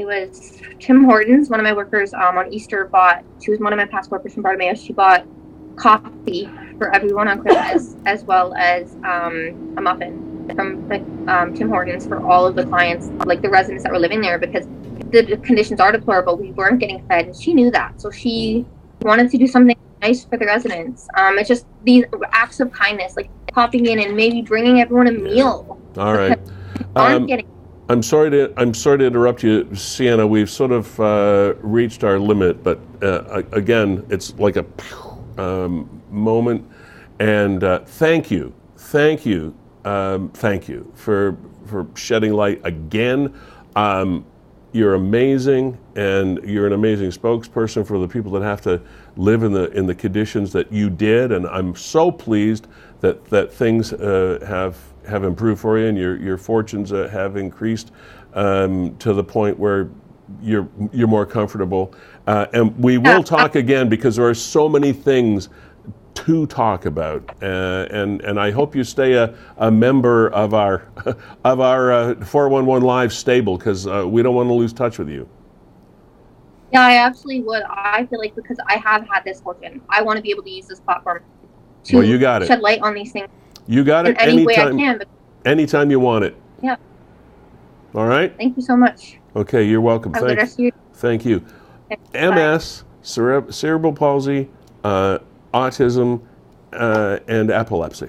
it was Tim Hortons, one of my workers, um, on Easter bought, she was one of my past workers from Bartimaeus, she bought coffee for everyone on Christmas, as well as, um, a muffin from, like, um, Tim Hortons for all of the clients, like the residents that were living there, because the, the conditions are deplorable, we weren't getting fed, and she knew that, so she wanted to do something nice for the residents. Um, it's just these acts of kindness, like popping in and maybe bringing everyone a meal.
All right.
Aren't
Um,
getting
I'm sorry to I'm sorry to interrupt you, Sienna. We've sort of uh, reached our limit, but uh, again, it's like a um, moment. And uh, thank you, thank you, um, thank you for for shedding light again. Um, you're amazing, and you're an amazing spokesperson for the people that have to live in the in the conditions that you did. And I'm so pleased that that things uh, have have improved for you, and your your fortunes uh, have increased um, to the point where you're you're more comfortable. Uh, and we will talk again because there are so many things to talk about, uh, and and I hope you stay a, a member of our of our uh, 411 Live stable because uh, we don't want to lose touch with you.
yeah, I absolutely would. I feel like because I have had this fortune, I want to be able to use this platform to
Well, you got it.
shed light on these things
You got it
any way I
anytime
can. But
anytime you want it.
Yeah.
All right.
thank you so much.
Okay, you're welcome.
Have
Thank,
your
thank you.
Bye.
MS, cere- cerebral palsy, uh, autism, uh, and epilepsy,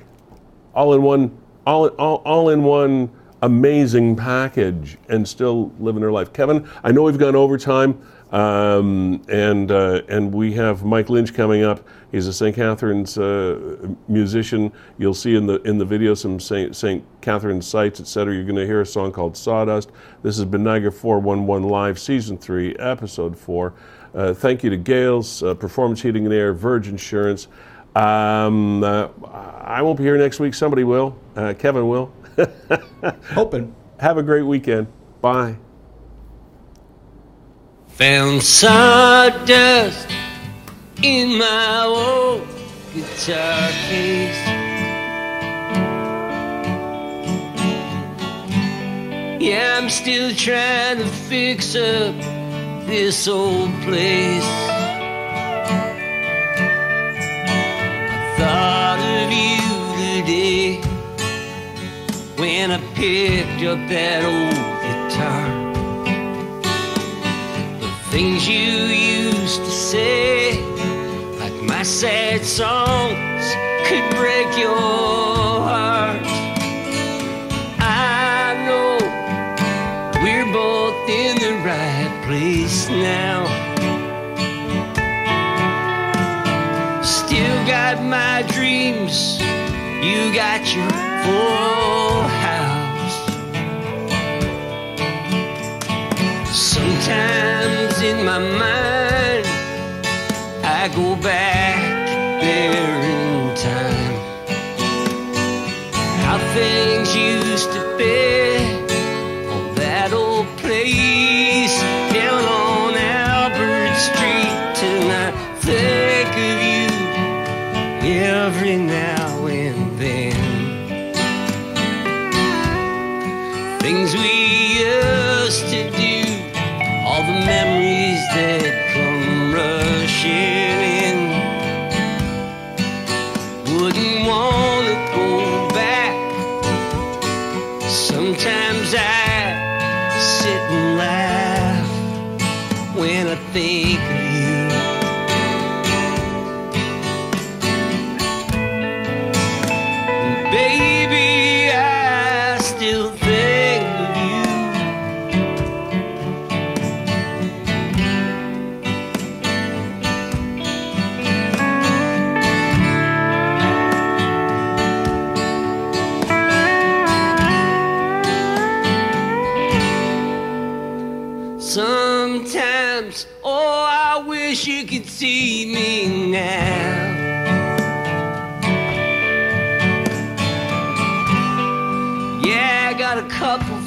all in one, all, all, all in one amazing package, and still living their life. Kevin, I know we've gone overtime, um, and uh, and we have Mike Lynch coming up. He's a St. Catharines uh, musician. You'll see in the in the video some St. St. Catharines sites, etc. You're going to hear a song called Sawdust. This has been Niagara 411 Live, Season 3, Episode 4. Uh, thank you to Gales, uh, Performance Heating and Air, Verge Insurance. Um, uh, I won't be here next week. Somebody will. Uh, Kevin will.
Hoping.
Have a great weekend. Bye.
Found sawdust in my old guitar case. Yeah, I'm still trying to fix up this old place. I thought of you today when I picked up that old guitar things you used to say, like my sad songs could break your heart. I know we're both in the right place now. Still got my dreams, you got your full house. Sometimes in my mind.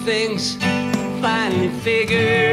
things finally figured